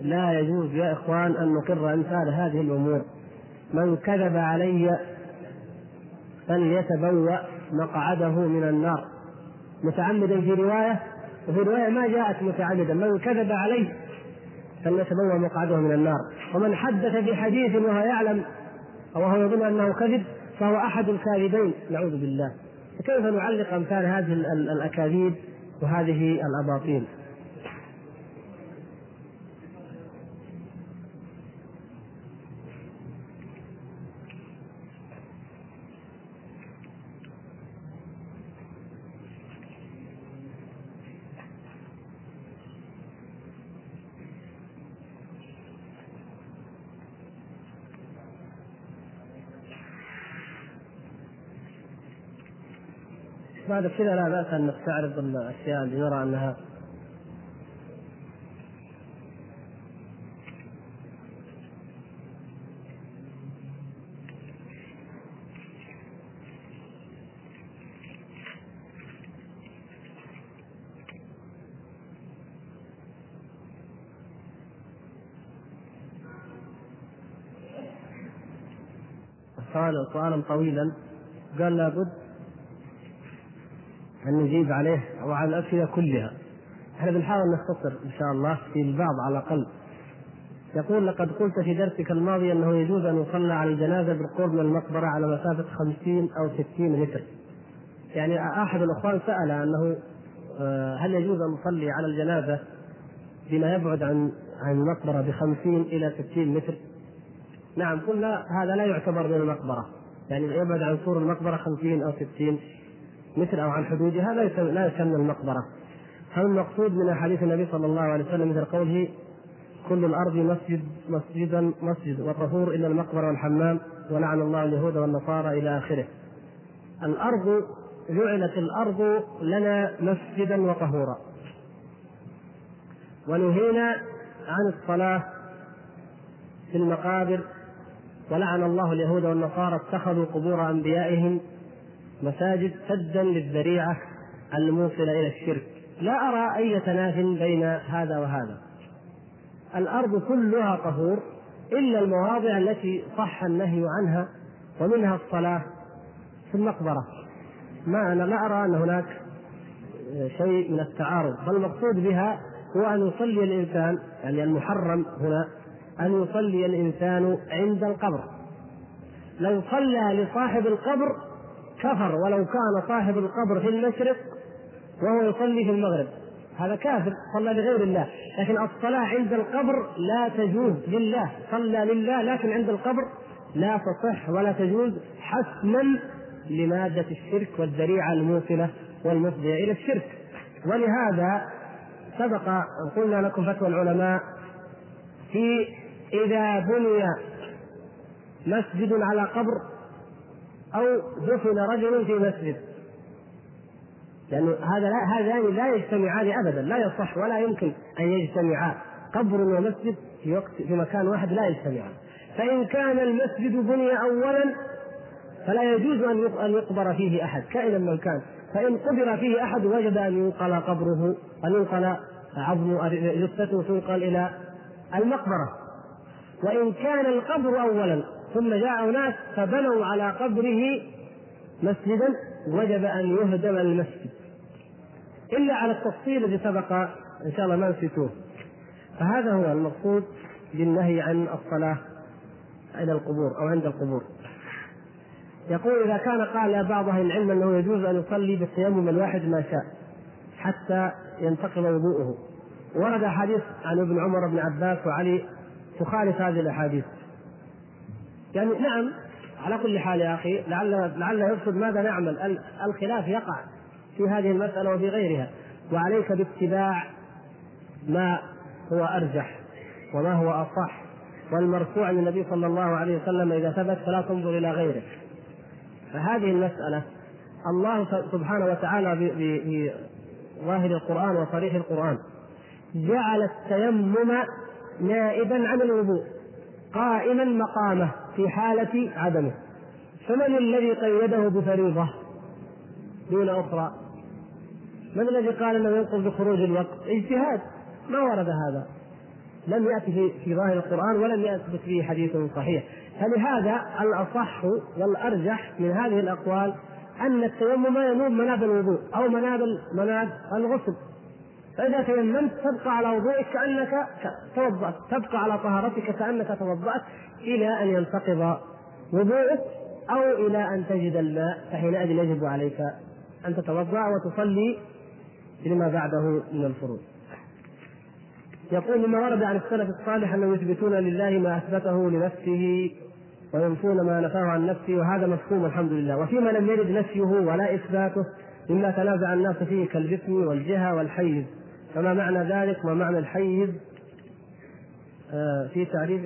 لا يجوز يا إخوان أن نقر أمثال هذه الأمور. من كذب علي فليتبوأ مقعده من النار. متعمدا في رواية وفي رواية ما جاءت متعمدا. من كذب عليه فليتبوأ مقعده من النار. ومن حدث بحديث وهو يعلم أو وهو يظن أنه كذب فهو أحد الكاذبين نعوذ بالله. فكيف نعلق أمثال هذه الأكاذيب وهذه الأباطيل؟ بعد كذا لا بأس أن نستعرض الأشياء اللي نرى أنها سؤال سؤالا طويلا. قال لابد أن نجيب عليه أو على الأسئلة كلها. إحنا بنحاول نختصر إن شاء الله في البعض على الأقل. يقول لقد قلت في درسك الماضي أنه يجوز أن يصلى على الجنازة بالقرب من المقبرة على مسافة 50 أو 60 متر. يعني أحد الأخوان سأل أنه آه، هل يجوز أن نصلي على الجنازة بما يبعد عن عن المقبرة ب 50 إلى 60 متر؟ نعم قلنا هذا لا يعتبر من المقبرة. يعني يبعد عن سور المقبرة 50 أو 60 متر أو عن حدودها لا لا يسمى المقبرة هل المقصود من أحاديث النبي صلى الله عليه وسلم مثل قوله كل الأرض مسجد مسجدا مسجد والطهور إلا المقبرة والحمام ولعن الله اليهود والنصارى إلى آخره. الأرض جعلت الأرض لنا مسجدا وطهورا. ونهينا عن الصلاة في المقابر ولعن الله اليهود والنصارى اتخذوا قبور أنبيائهم مساجد سدا للذريعة الموصلة إلى الشرك. لا أرى أي تناف بين هذا وهذا. الأرض كلها طهور إلا المواضع التي صح النهي عنها ومنها الصلاة في المقبرة. ما أنا لا أرى أن هناك شيء من التعارض فالمقصود بها هو أن يصلي الإنسان يعني المحرم هنا أن يصلي الإنسان عند القبر. لو صلى لصاحب القبر كفر ولو كان صاحب القبر في المشرق وهو يصلي في المغرب. هذا كافر صلى لغير الله. لكن الصلاة عند القبر لا تجوز لله. صلى لله لكن عند القبر لا تصح ولا تجوز حسما لمادة الشرك والذريعة الموصلة والمفضية إلى الشرك. ولهذا سبق قلنا لكم فتوى العلماء في إذا بني مسجد على قبر أو دفن رجل في مسجد. لأنه هذا لا هذان لا يجتمعان أبدا لا يصح ولا يمكن أن يجتمعا. قبر ومسجد في وقت في مكان واحد لا يجتمعان. فإن كان المسجد بني أولا فلا يجوز أن يقبر فيه أحد كائنا من كان. فإن قبر فيه أحد وجب أن ينقل قبره أن ينقل عظم جثته تنقل إلى المقبرة. وإن كان القبر أولا ثم جاء أناس فبنوا على قبره مسجدا وجب أن يهدم المسجد. إلا على التفصيل الذي سبق إن شاء الله ما نسيتوه. فهذا هو المقصود بالنهي عن الصلاة إلى القبور أو عند القبور. يقول إذا كان قال بعض أهل العلم أنه يجوز أن يصلي بالتيمم الواحد ما شاء حتى ينتقل وضوءه. ورد حديث عن ابن عمر بن عباس وعلي تخالف هذه الأحاديث. يعني نعم على كل حال يا أخي لعل لعل يقصد ماذا نعمل؟ الخلاف يقع في هذه المسألة وفي غيرها. وعليك باتباع ما هو أرجح وما هو أصح والمرفوع عن النبي صلى الله عليه وسلم إذا ثبت فلا تنظر إلى غيره. فهذه المسألة الله سبحانه وتعالى في ظاهر القرآن وصريح القرآن جعل التيمم نائبا عن الوضوء قائما مقامه. في حالة عدمه. فمن الذي قيده بفريضة؟ دون أخرى. من الذي قال إنه ينقض بخروج الوقت؟ اجتهاد. ما ورد هذا. لم يأتي في ظاهر القرآن ولم يثبت فيه حديث صحيح. فلهذا الأصح والأرجح من هذه الأقوال أن التيمم ينوب مناب الوضوء أو مناب مناب الغسل. فإذا تيممت تبقى على وضوئك كأنك توضأت تبقى على طهارتك كأنك توضأت. إلى أن ينتقض وضوءك أو إلى أن تجد الماء فحينئذ يجب عليك أن تتوضأ وتصلي لما بعده من الفروض. يقول مما ورد عن السلف الصالح أنهم يثبتون لله ما أثبته لنفسه وينفون ما نفاه عن نفسه وهذا مفهوم الحمد لله. وفيما لم يرد نفيه ولا إثباته مما تنازع الناس فيه كالجسم والجهة والحيز فما معنى ذلك؟ وما معنى الحيز آه في تعريف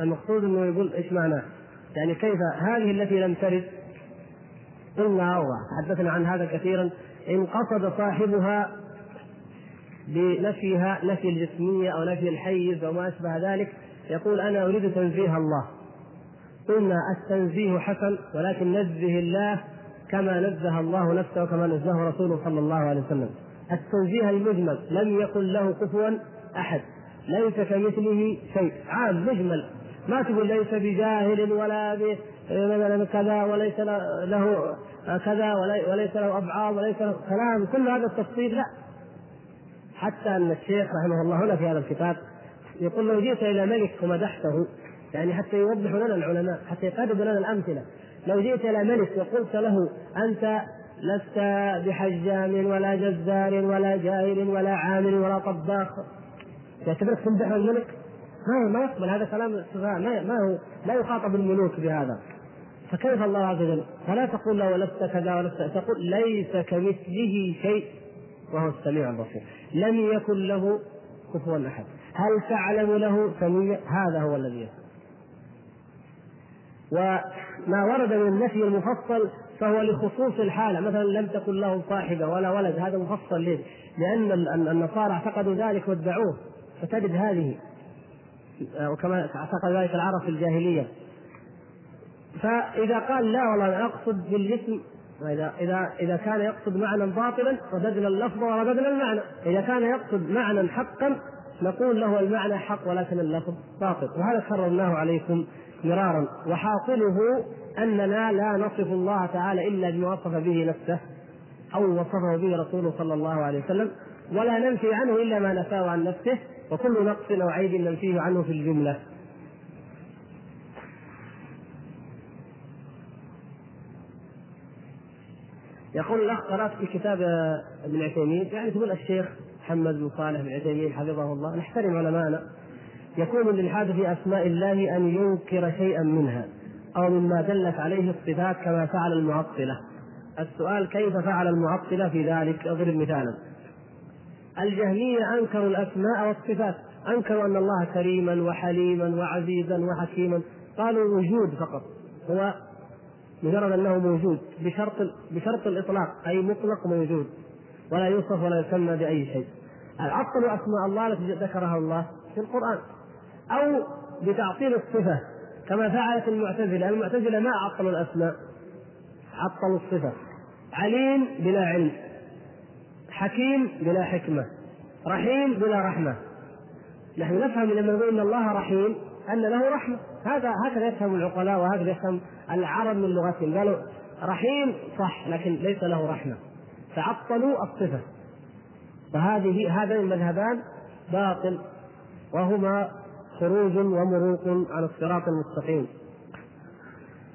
المقصود إنه يقول إيش معناه؟ يعني كيف هذه التي لم ترد؟ قلنا وتحدثنا عن هذا كثيرا. ان قصد صاحبها بنفيها نفي الجسمية أو نفي الحيز أو ما أشبه ذلك. يقول أنا أريد تنزيه الله. قلنا التنزيه حسن ولكن نزه الله كما نزه الله نفسه وكما نزهه رسوله صلى الله عليه وسلم. التنزيه المجمل لم يكن له كفوا أحد. ليس كمثله شيء. عام مجمل. ما تقول ليس بجاهل ولا مثلا كذا وليس له كذا وليس له أبعاد وليس له كلام. كل هذا التفصيل لا. حتى أن الشيخ رحمه الله هنا في هذا الكتاب يقول لو جئت إلى ملك ومدحته يعني حتى يوضح لنا العلماء حتى يقرب لنا الأمثلة. لو جئت إلى ملك وقلت له أنت لست بحجام ولا جزار ولا جائر ولا عامل ولا طباخ يعتبرك تمدح الملك؟ ما ما يقبل هذا كلام ما, ما هو لا يخاطب الملوك بهذا. فكيف الله عز وجل؟ فلا تقول له ولست كذا ولست تقول ليس كمثله شيء وهو السميع البصير. لم يكن له كفوا أحد. هل تعلم له سميع؟ هذا هو الذي يفعل. وما ورد من النفي المفصل فهو لخصوص الحالة. مثلا لم تكن له صاحبة ولا ولد. هذا مفصل ليه؟ لأن النصارى اعتقدوا ذلك وادعوه. فتجد هذه وكما اعتقد ذلك العرب في الجاهلية. فإذا قال لا والله أنا أقصد بالجسم إذا إذا إذا كان يقصد معنى باطلا رددنا اللفظ ورددنا المعنى، إذا كان يقصد معنى حقا نقول له المعنى حق ولكن اللفظ باطل، وهذا كررناه عليكم مرارا. وحاصله أننا لا نصف الله تعالى إلا بما وصف به نفسه أو وصفه به رسوله صلى الله عليه وسلم. ولا ننفي عنه إلا ما نفاه عن نفسه وكل نقص أو عيب ننفيه عنه في الجملة. يقول الأخ قرأت في كتاب ابن عثيمين يعني تقول الشيخ محمد بن صالح بن عثيمين حفظه الله نحترم علماءنا. يكون للحاد في أسماء الله أن ينكر شيئا منها أو مما دلت عليه الصفات كما فعل المعطلة. السؤال كيف فعل المعطلة في ذلك؟ أضرب مثالا. الجهمية أنكروا الأسماء والصفات أنكروا أن الله كريما وحليما وعزيزا وحكيما قالوا وجود فقط. هو مجرد أنه موجود بشرط بشرط الإطلاق أي مطلق موجود ولا يوصف ولا يسمى بأي شيء. عطلوا أسماء الله التي ذكرها الله في القرآن أو بتعطيل الصفة كما فعلت المعتزلة، المعتزلة ما عطلوا الأسماء عطلوا الصفة. عليم بلا علم. حكيم بلا حكمة رحيم بلا رحمة. نحن نفهم لما نقول إن الله رحيم أن له رحمة. هذا هكذا يفهم العقلاء وهكذا يفهم العرب من لغتهم. قالوا رحيم صح لكن ليس له رحمة. فعطلوا الصفة. فهذه هذين المذهبان باطل وهما خروج ومروق عن الصراط المستقيم.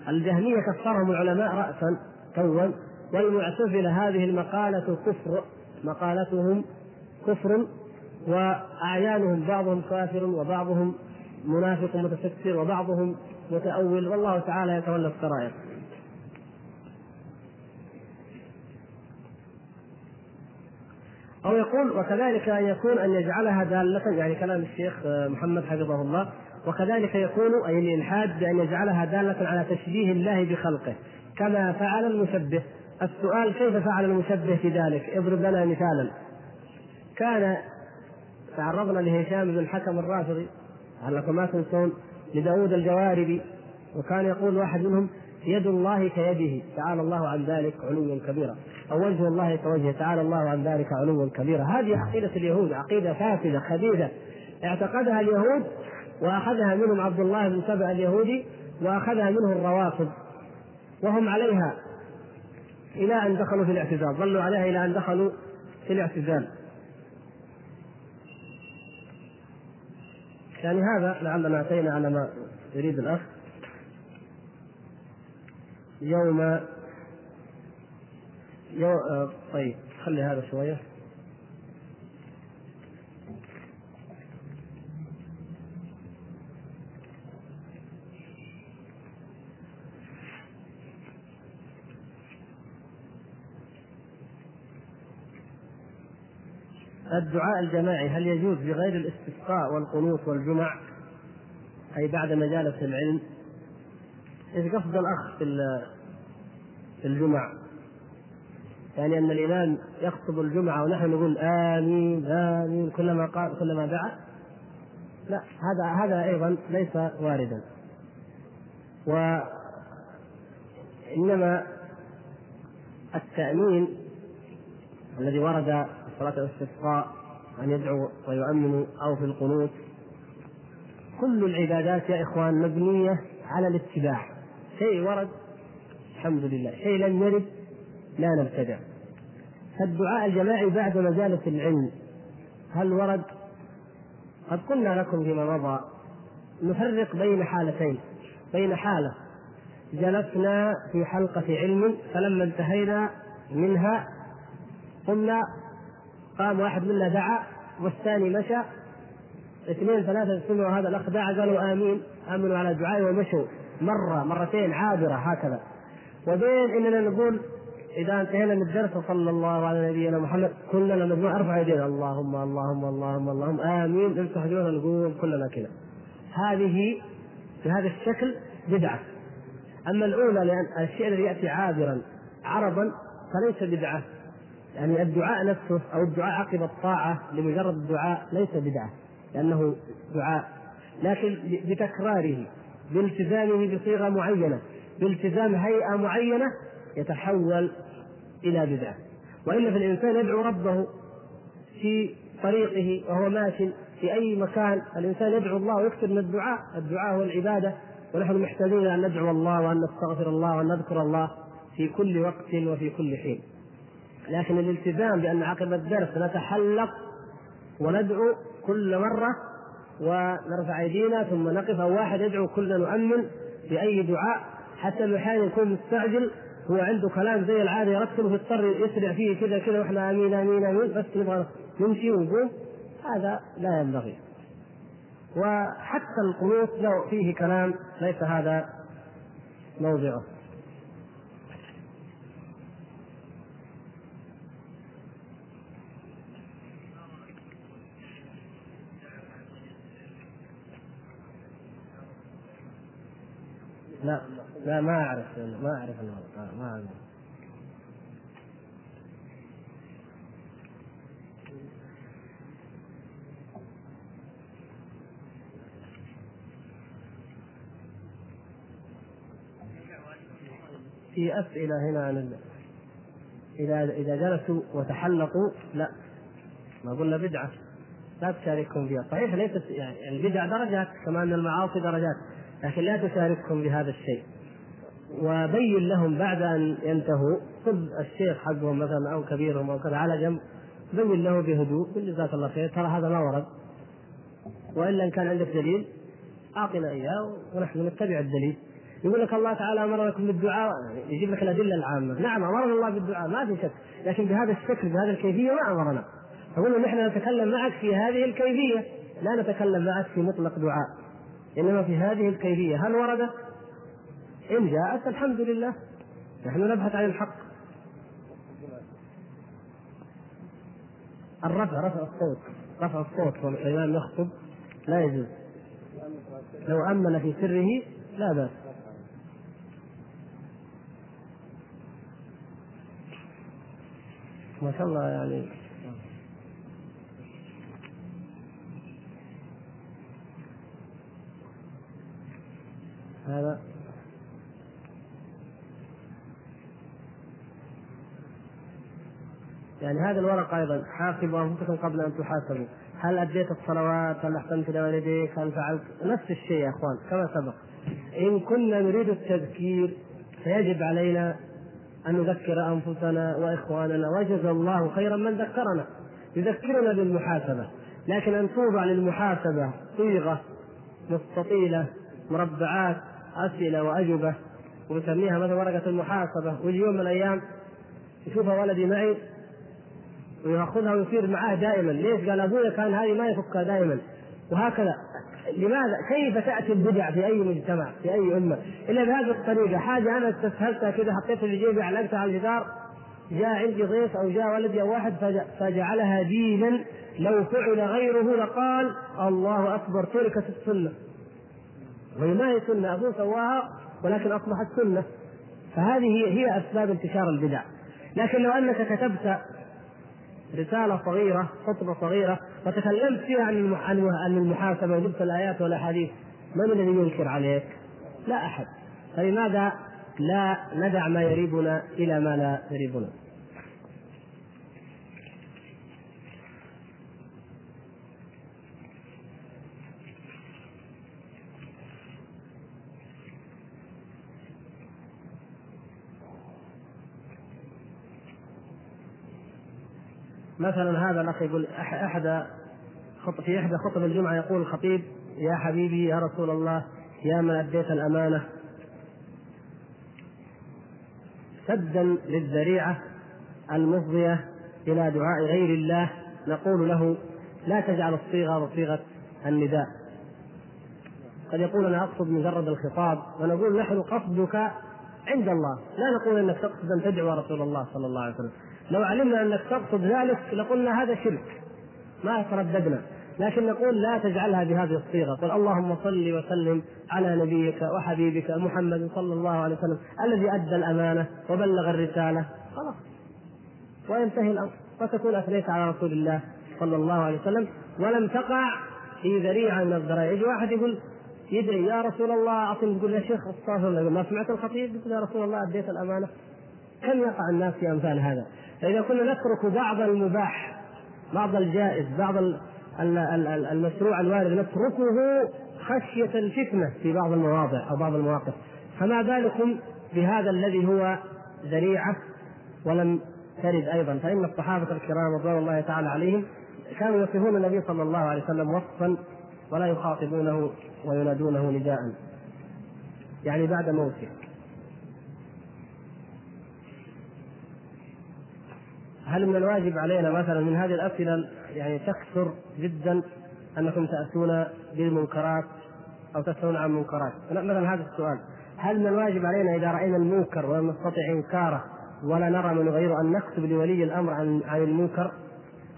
الجهمية كفرهم العلماء رأسا كون والمعتزلة هذه المقالة كفر. مقالتهم كفر وأعيانهم بعضهم كافر وبعضهم منافق متستر وبعضهم متأول. والله تعالى يتولى السرائر. أو يقول وكذلك أن يكون أن يجعلها دالة يعني كلام الشيخ محمد حفظه الله. وكذلك يكون أي الإلحاد بأن يجعلها دالة على تشبيه الله بخلقه كما فعل المشبه. السؤال كيف فعل المشبه في ذلك؟ اضرب لنا مثالا. كان تعرضنا لهشام بن الحكم الرافضي لعلكم ما تنسون لداود الجواربي وكان يقول واحد منهم يد الله كيده تعالى الله عن ذلك علوا كبيرا. أو وجه الله كوجهه تعالى الله عن ذلك علوا كبيرا. هذه عقيدة اليهود عقيدة فاسدة خبيثة. اعتقدها اليهود وأخذها منهم عبد الله بن سبع اليهودي وأخذها منه الروافض. وهم عليها. إلى أن دخلوا في الاعتزال ظلوا عليها إلى أن دخلوا في الاعتزال. يعني هذا لعلنا أتينا على ما يريد الأخ. يوم يوم آه، طيب خلي هذا شوية. الدعاء الجماعي هل يجوز بغير الاستسقاء والقنوت والجمع؟ أي بعد مجالس العلم؟ إيش قصد الأخ في الجمع؟ يعني أن الإمام يخطب الجمعة ونحن نقول آمين آمين كلما قال كلما دعا؟ لا هذا هذا أيضا ليس واردا. وإنما التأمين الذي ورد صلاة الاستسقاء أن يدعو ويؤمن أو في القنوت. كل العبادات يا إخوان مبنية على الاتباع. شيء ورد الحمد لله. شيء لم يرد لا نبتدع. فالدعاء الجماعي بعد مجالس العلم هل ورد؟ قد قلنا لكم فيما مضى. نفرق بين حالتين. بين حالة جلسنا في حلقة علم فلما انتهينا منها قلنا قام واحد منا دعا والثاني مشى. اثنين ثلاثة سمعوا هذا الأخ دعا قالوا آمين. آمنوا على دعائه ومشوا. مرة مرتين عابرة هكذا. وبين إننا نقول إذا انتهينا من الدرس وصلى الله على نبينا محمد كلنا مجموعة ارفع يدينا اللهم اللهم اللهم اللهم. آمين. نمسح وجوهنا نقول كلنا كذا. هذه بهذا الشكل بدعة. أما الأولى لأن الشيء الذي يأتي عابرا عرضا فليس بدعة. يعني الدعاء نفسه أو الدعاء عقب الطاعة لمجرد الدعاء ليس بدعة لأنه دعاء. لكن بتكراره بالتزامه بصيغة معينة بالتزام هيئة معينة يتحول إلى بدعة. وإلا فالإنسان يدعو ربه في طريقه وهو ماش في أي مكان. الإنسان يدعو الله ويكثر من الدعاء. الدعاء هو العبادة. ونحن محتاجون أن ندعو الله وأن نستغفر الله وأن نذكر الله في كل وقت وفي كل حين. لكن الالتزام بأن عقب الدرس نتحلق وندعو كل مرة ونرفع أيدينا ثم نقف أو واحد يدعو كلنا نؤمن بأي دعاء حتى انه أحيانا يكون مستعجل هو عنده كلام زي العادة يرتب ويضطر يسرع فيه كذا كذا وإحنا آمين آمين آمين بس نبغى نمشي ونقوم. هذا لا ينبغي. وحتى القنوت لو فيه كلام ليس هذا موضعه. لا لا ما أعرف ما أعرف ما أعرف. في أسئلة هنا عن إذا إذا جلسوا وتحلقوا لا. ما قلنا بدعة. لا تشاركهم فيها. صحيح ليست يعني البدع درجات كما أن المعاصي درجات. لكن لا تشاركهم بهذا الشيء. وبين لهم بعد أن ينتهوا خذ الشيخ حقهم مثلا أو كبيرهم أو كذا على جنب بين له بهدوء قل جزاك الله خير ترى هذا ما ورد. وإلا إن كان عندك دليل أعطنا إياه ونحن نتبع الدليل. يقول لك الله تعالى أمر لكم بالدعاء يجيب لك الأدلة العامة. نعم أمرنا الله بالدعاء ما في شك. لكن بهذا الشكل بهذه الكيفية ما أمرنا. أقول نحن نتكلم معك في هذه الكيفية. لا نتكلم معك في مطلق دعاء. إنما في هذه الكيفية. هل وردت؟ إن جاءت الحمد لله. نحن نبحث عن الحق. الرفع رفع الصوت. رفع الصوت والإمام يخطب. لا يجوز. لو أمن في سره لا بأس. ما شاء الله يعني. هذا؟ يعني هذا الورق أيضا حاسبوا أنفسكم قبل أن تحاسبوا. هل أديت الصلوات؟ هل أحسنت لوالديك هل فعلت؟ نفس الشيء يا إخوان كما سبق. إن كنا نريد التذكير فيجب علينا أن نذكر أنفسنا وإخواننا وجزى الله خيرا من ذكرنا يذكرنا بالمحاسبة. لكن أن توضع للمحاسبة صيغة مستطيلة مربعات أسئلة وأجوبة ونسميها مثلا ورقة المحاسبة ويجي يوم من الأيام يشوفها ولدي معي ويأخذها ويصير معاه دائما، ليش؟ قال ابويا كان هذه ما يفكها دائما. وهكذا. لماذا؟ كيف تأتي البدع في أي مجتمع في أي أمة؟ إلا بهذه الطريقة، حاجة أنا استسهلتها كذا حطيتها في جيبي علقتها على الجدار جاء عندي ضيف أو جاء ولدي أو واحد فجعلها دينا. لو فعل غيره لقال الله أكبر. تركت السنة. وهي ما هي سنة أبوه سواها ولكن أصبحت سنة فهذه هي أسباب انتشار البدع لكن لو أنك كتبت رسالة صغيرة خطبة صغيرة وتكلمت فيها عن عن المحاسبة وجبت الآيات والأحاديث من الذي ينكر عليك؟ لا أحد فلماذا لا ندع ما يريبنا إلى ما لا يريبنا؟ مثلا هذا الأخ يقول أحد في إحدى خطب الجمعة يقول الخطيب يا حبيبي يا رسول الله يا من أديت الأمانة؟ سدا للذريعة المفضية إلى دعاء غير الله نقول له لا تجعل الصيغة بصيغة النداء. قد يقول أنا أقصد مجرد الخطاب ونقول نحن قصدك عند الله لا نقول إنك تقصد أن تدعو رسول الله صلى الله عليه وسلم. لو علمنا أنك تقصد ذلك لقلنا هذا شرك ما ترددنا. لكن نقول لا تجعلها بهذه الصيغة. قل اللهم صل وسلم على نبيك وحبيبك محمد صلى الله عليه وسلم الذي أدى الأمانة وبلغ الرسالة. خلاص. وينتهي الأمر. وتكون أثنيت على رسول الله صلى الله عليه وسلم ولم تقع في ذريعة من الذرائع. يجي واحد يقول يدعي يا رسول الله اعطني يقول يا شيخ استغفر ما سمعت الخطيب؟ يقول يا رسول الله أديت الأمانة. كم يقع الناس في أمثال هذا؟ فإذا كنا نترك بعض المباح بعض الجائز بعض المشروع الوارد نتركه خشية الفتنة في بعض المواضع أو بعض المواقف. فما بالكم بهذا الذي هو ذريعة ولم ترد أيضا؟ فإن الصحابة الكرام رضوان الله تعالى عليهم كانوا يصفون النبي صلى الله عليه وسلم وصفا ولا يخاطبونه وينادونه نداء يعني بعد موته. هل من الواجب علينا مثلا من هذه الأسئلة يعني تكثر جدا أنكم تأتون بالمنكرات أو تسألون عن منكرات؟ مثلا هذا السؤال. هل من الواجب علينا إذا رأينا المنكر ولم نستطع إنكاره ولا نرى من غيره أن نكتب لولي الأمر عن عن المنكر؟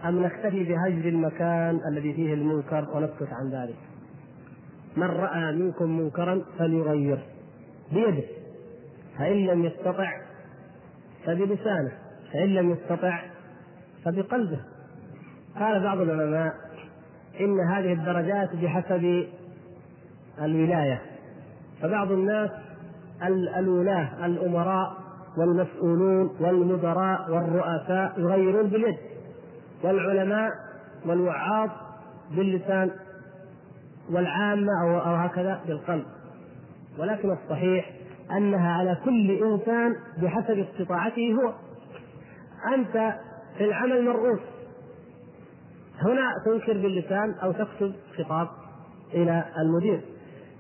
أم نكتفي بهجر المكان الذي فيه المنكر ونسكت عن ذلك؟ من رأى منكم منكرا فليغير. بيده. فإن لم يستطع فبلسانه. فإن لم يستطع فبقلبه. قال بعض العلماء إن هذه الدرجات بحسب الولاية فبعض الناس الولاة الأمراء والمسؤولون والمدراء والرؤساء يغيرون باليد والعلماء والوعاظ باللسان والعامة أو, هكذا بالقلب. ولكن الصحيح أنها على كل إنسان بحسب استطاعته هو. أنت في العمل مرؤوس هنا تنكر باللسان أو تكتب خطاب إلى المدير.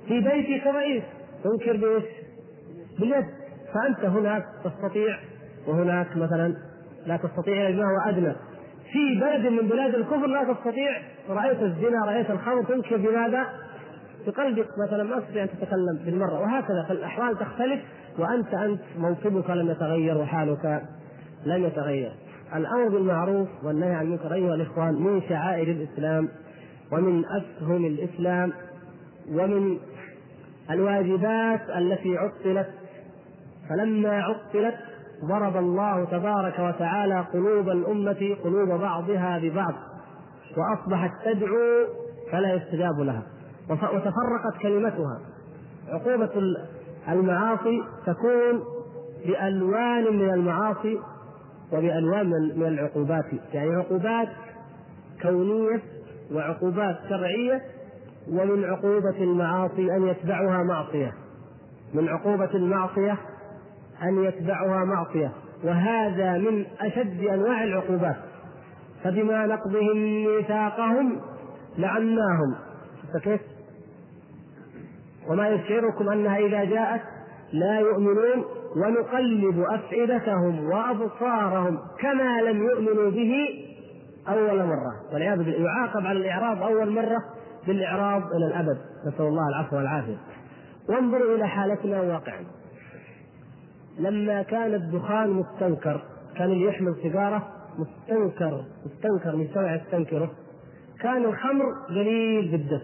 في بيتك رئيس تنكر بإيش؟ باليد. فأنت هناك تستطيع وهناك مثلا لا تستطيع ما هو أدنى في بلد من بلاد الكفر لا تستطيع. رأيت الزنا رأيت الخمر تنكر بماذا؟ بقلبك مثلا ما تستطيع أن تتكلم بالمرة. وهكذا فالأحوال تختلف وأنت أنت موكبك لم يتغير وحالك لم يتغير. الأمر بالمعروف والنهي عن المنكر أيها الإخوان من شعائر الإسلام ومن اسهم الإسلام ومن الواجبات التي عطلت. فلما عطلت ضرب الله تبارك وتعالى قلوب الأمة قلوب بعضها ببعض وأصبحت تدعو فلا يستجاب لها. وتفرقت كلمتها. عقوبة المعاصي تكون بألوان من المعاصي وبألوان من العقوبات. يعني عقوبات كونية وعقوبات شرعية ومن عقوبة المعاصي أن يتبعها معصية. من عقوبة المعصية أن يتبعها معصية. وهذا من أشد أنواع العقوبات. فبما نقضهم ميثاقهم لعناهم. كيف؟ وما يشعركم أنها إذا جاءت لا يؤمنون ونقلب أفئدتهم وأبصارهم كما لم يؤمنوا به أول مرة. والعياذ بالله يعاقب على الإعراض أول مرة بالإعراض إلى الأبد. نسأل الله العفو والعافية. وانظروا إلى حالتنا واقعا. لما كان الدخان مستنكر كان اللي يحمل سيجارة مستنكر مستنكر من سمع يستنكره كان الخمر قليل بالدف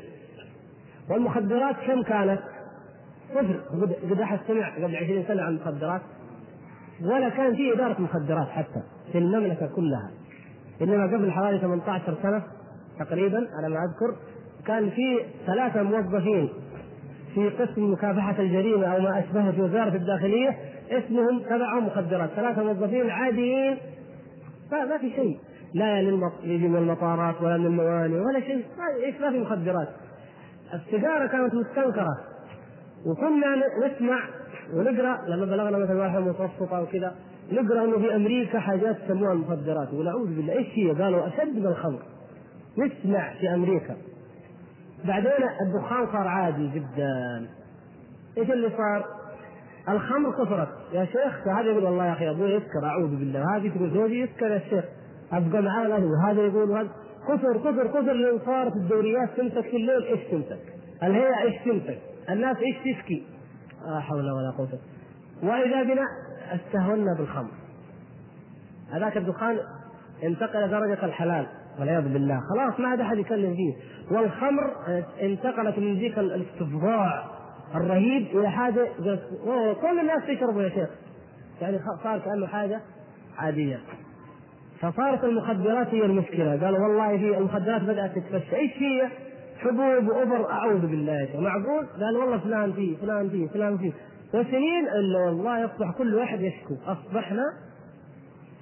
والمخدرات كم كانت؟ صفر قد أحد سمع قبل 20 سنة عن المخدرات ولا كان في إدارة مخدرات حتى في المملكة كلها. إنما قبل حوالي 18 سنة تقريبا على ما أذكر كان في ثلاثة موظفين في قسم مكافحة الجريمة أو ما اشبهه في وزارة الداخلية اسمهم تبعهم مخدرات. ثلاثة موظفين عاديين. ما في شيء. لا يجي من المطارات ولا من الموانئ ولا شيء. ما في مخدرات. السيجاره كانت مستنكرة. وكنا نسمع ونقرأ لما بلغنا مثلا واحدة متوسطة وكذا نقرأ إنه في أمريكا حاجات يسموها المخدرات ونعوذ بالله إيش هي؟ قالوا أشد من الخمر نسمع في أمريكا بعدين الدخان صار عادي جدا إيش اللي صار؟ الخمر كثرت يا شيخ هذا يقول والله يا أخي أبوي يسكر أعوذ بالله هذه تقول زوجي يسكر يا شيخ أبقى معاه وهذا يقول وهذا كثر كثر كثر لأن صارت الدوريات تمسك في الليل إيش تمسك؟ الهيئة إيش تمسك؟ الناس إيش تشكي؟ لا حول ولا قوة. وإذا بنا استهونا بالخمر. هذاك الدخان انتقل درجة الحلال والعياذ بالله. خلاص ما عاد أحد يكلم فيه. والخمر انتقلت من ذيك الاستفضاع الرهيب إلى حاجة كل الناس تشربه يا شيخ. يعني صار كأنه حاجة عادية. فصارت المخدرات هي المشكلة. قالوا والله في المخدرات بدأت تتفشى. إيش هي؟ حبوب واوفر أعوذ بالله. يا شيخ معقول؟ قال والله فلان فيه فلان فيه فلان فيه. وسنين إلا والله يصبح كل واحد يشكو. أصبحنا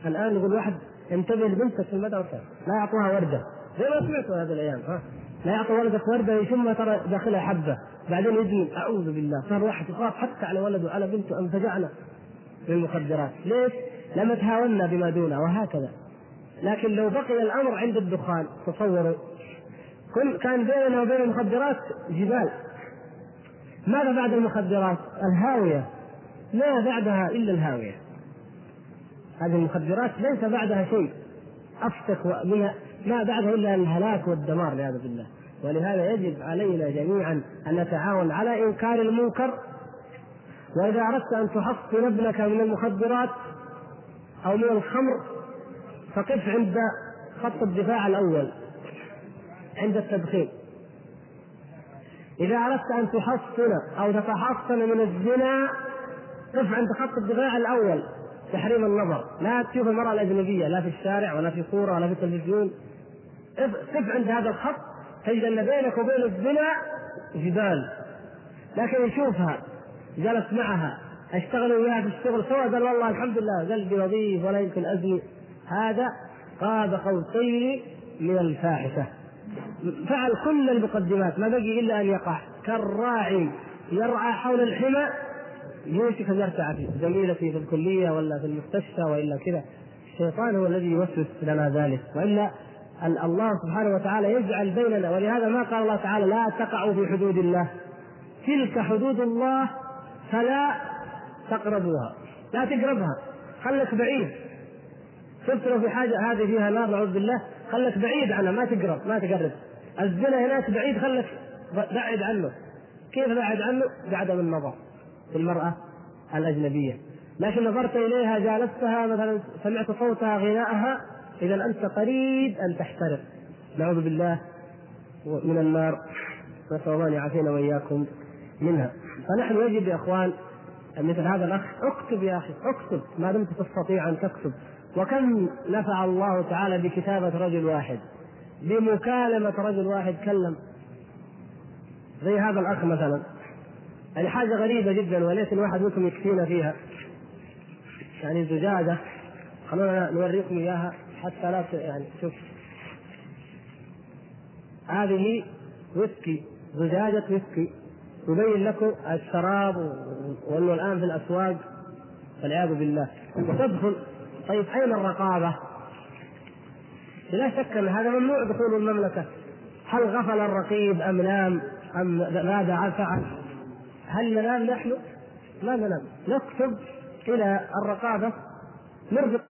الآن يقول واحد انتبه لبنتك في المدرسة. لا يعطوها وردة. زي ما سمعتوا هذه الأيام ها؟ لا يعطي ولدك وردة يشم ترى داخلها حبة. بعدين يدمن أعوذ بالله. صار واحد يخاف حتى على ولده على بنته انفجعنا بالمخدرات ليش؟ لما تهاونا بما دونه وهكذا. لكن لو بقي الأمر عند الدخان تصوروا كان بيننا وبين المخدرات جبال. ماذا بعد المخدرات؟ الهاوية. ما بعدها إلا الهاوية. هذه المخدرات ليس بعدها شيء. أفتك من ما بعده إلا الهلاك والدمار والعياذ بالله. ولهذا يجب علينا جميعا أن نتعاون على إنكار المنكر. وإذا أردت أن تحصن ابنك من المخدرات أو من الخمر فقف عند خط الدفاع الأول. عند التدخين. إذا أردت أن تحصن أو تتحصن من الزنا قف عند خط الدفاع الأول تحريم النظر. لا تشوف المرأة الأجنبية لا في الشارع ولا في صورة ولا في التلفزيون. قف عند هذا الخط. تجد أن بينك وبين الزنا جبال لكن يشوفها جلس معها. أشتغل وياها في الشغل. سواء قال والله الحمد لله قلبي نظيف ولا يمكن أزني. هذا قاب قوسين من الفاحشة. فعل كل المقدمات ما بقي إلا أن يقع. كالراعي يرعى حول الحمى يوشك أن يرتع فيه زميلتي في الكلية ولا في المستشفى وإلا كذا. الشيطان هو الذي يوسوس لنا ذلك. وإلا الله سبحانه وتعالى يجعل بيننا ولهذا ما قال الله تعالى لا تقعوا في حدود الله. تلك حدود الله فلا تقربوها. لا تقربها. خلك بعيد. شفت لو في حاجة هذه فيها نار نعوذ بالله. خلك بعيد عنها. ما تقرب ما تقرب. الزنا هناك بعيد خلك بعد عنه. كيف بعد عنه؟ بعدم النظر في المرأة الأجنبية. لكن نظرت إليها جالستها مثلا سمعت صوتها غناءها اذا أنت قريب أن تحترق. نعوذ بالله من النار. نسأل الله أن يعافينا وإياكم منها. فنحن يجب يا إخوان مثل هذا الأخ اكتب يا أخي اكتب. ما دمت تستطيع أن تكتب. وكم نفع الله تعالى بكتابة رجل واحد. بمكالمة رجل واحد كلم زي هذا الأخ مثلا. يعني حاجة غريبة جدا وليس الواحد منكم يكفينا فيها. يعني زجاجة. خلونا نوريكم إياها حتى لا يعني شوف. هذه ويسكي زجاجة ويسكي. يبين لكم الشراب وأنه الآن في الأسواق والعياذ بالله. وتدخل. طيب أين الرقابة؟ لا شك أن هذا ممنوع دخول المملكة هل غفل الرقيب أم نام أم ماذا فعل؟ هل ننام نحن؟ ما ننام نكتب إلى الرقابة نرفق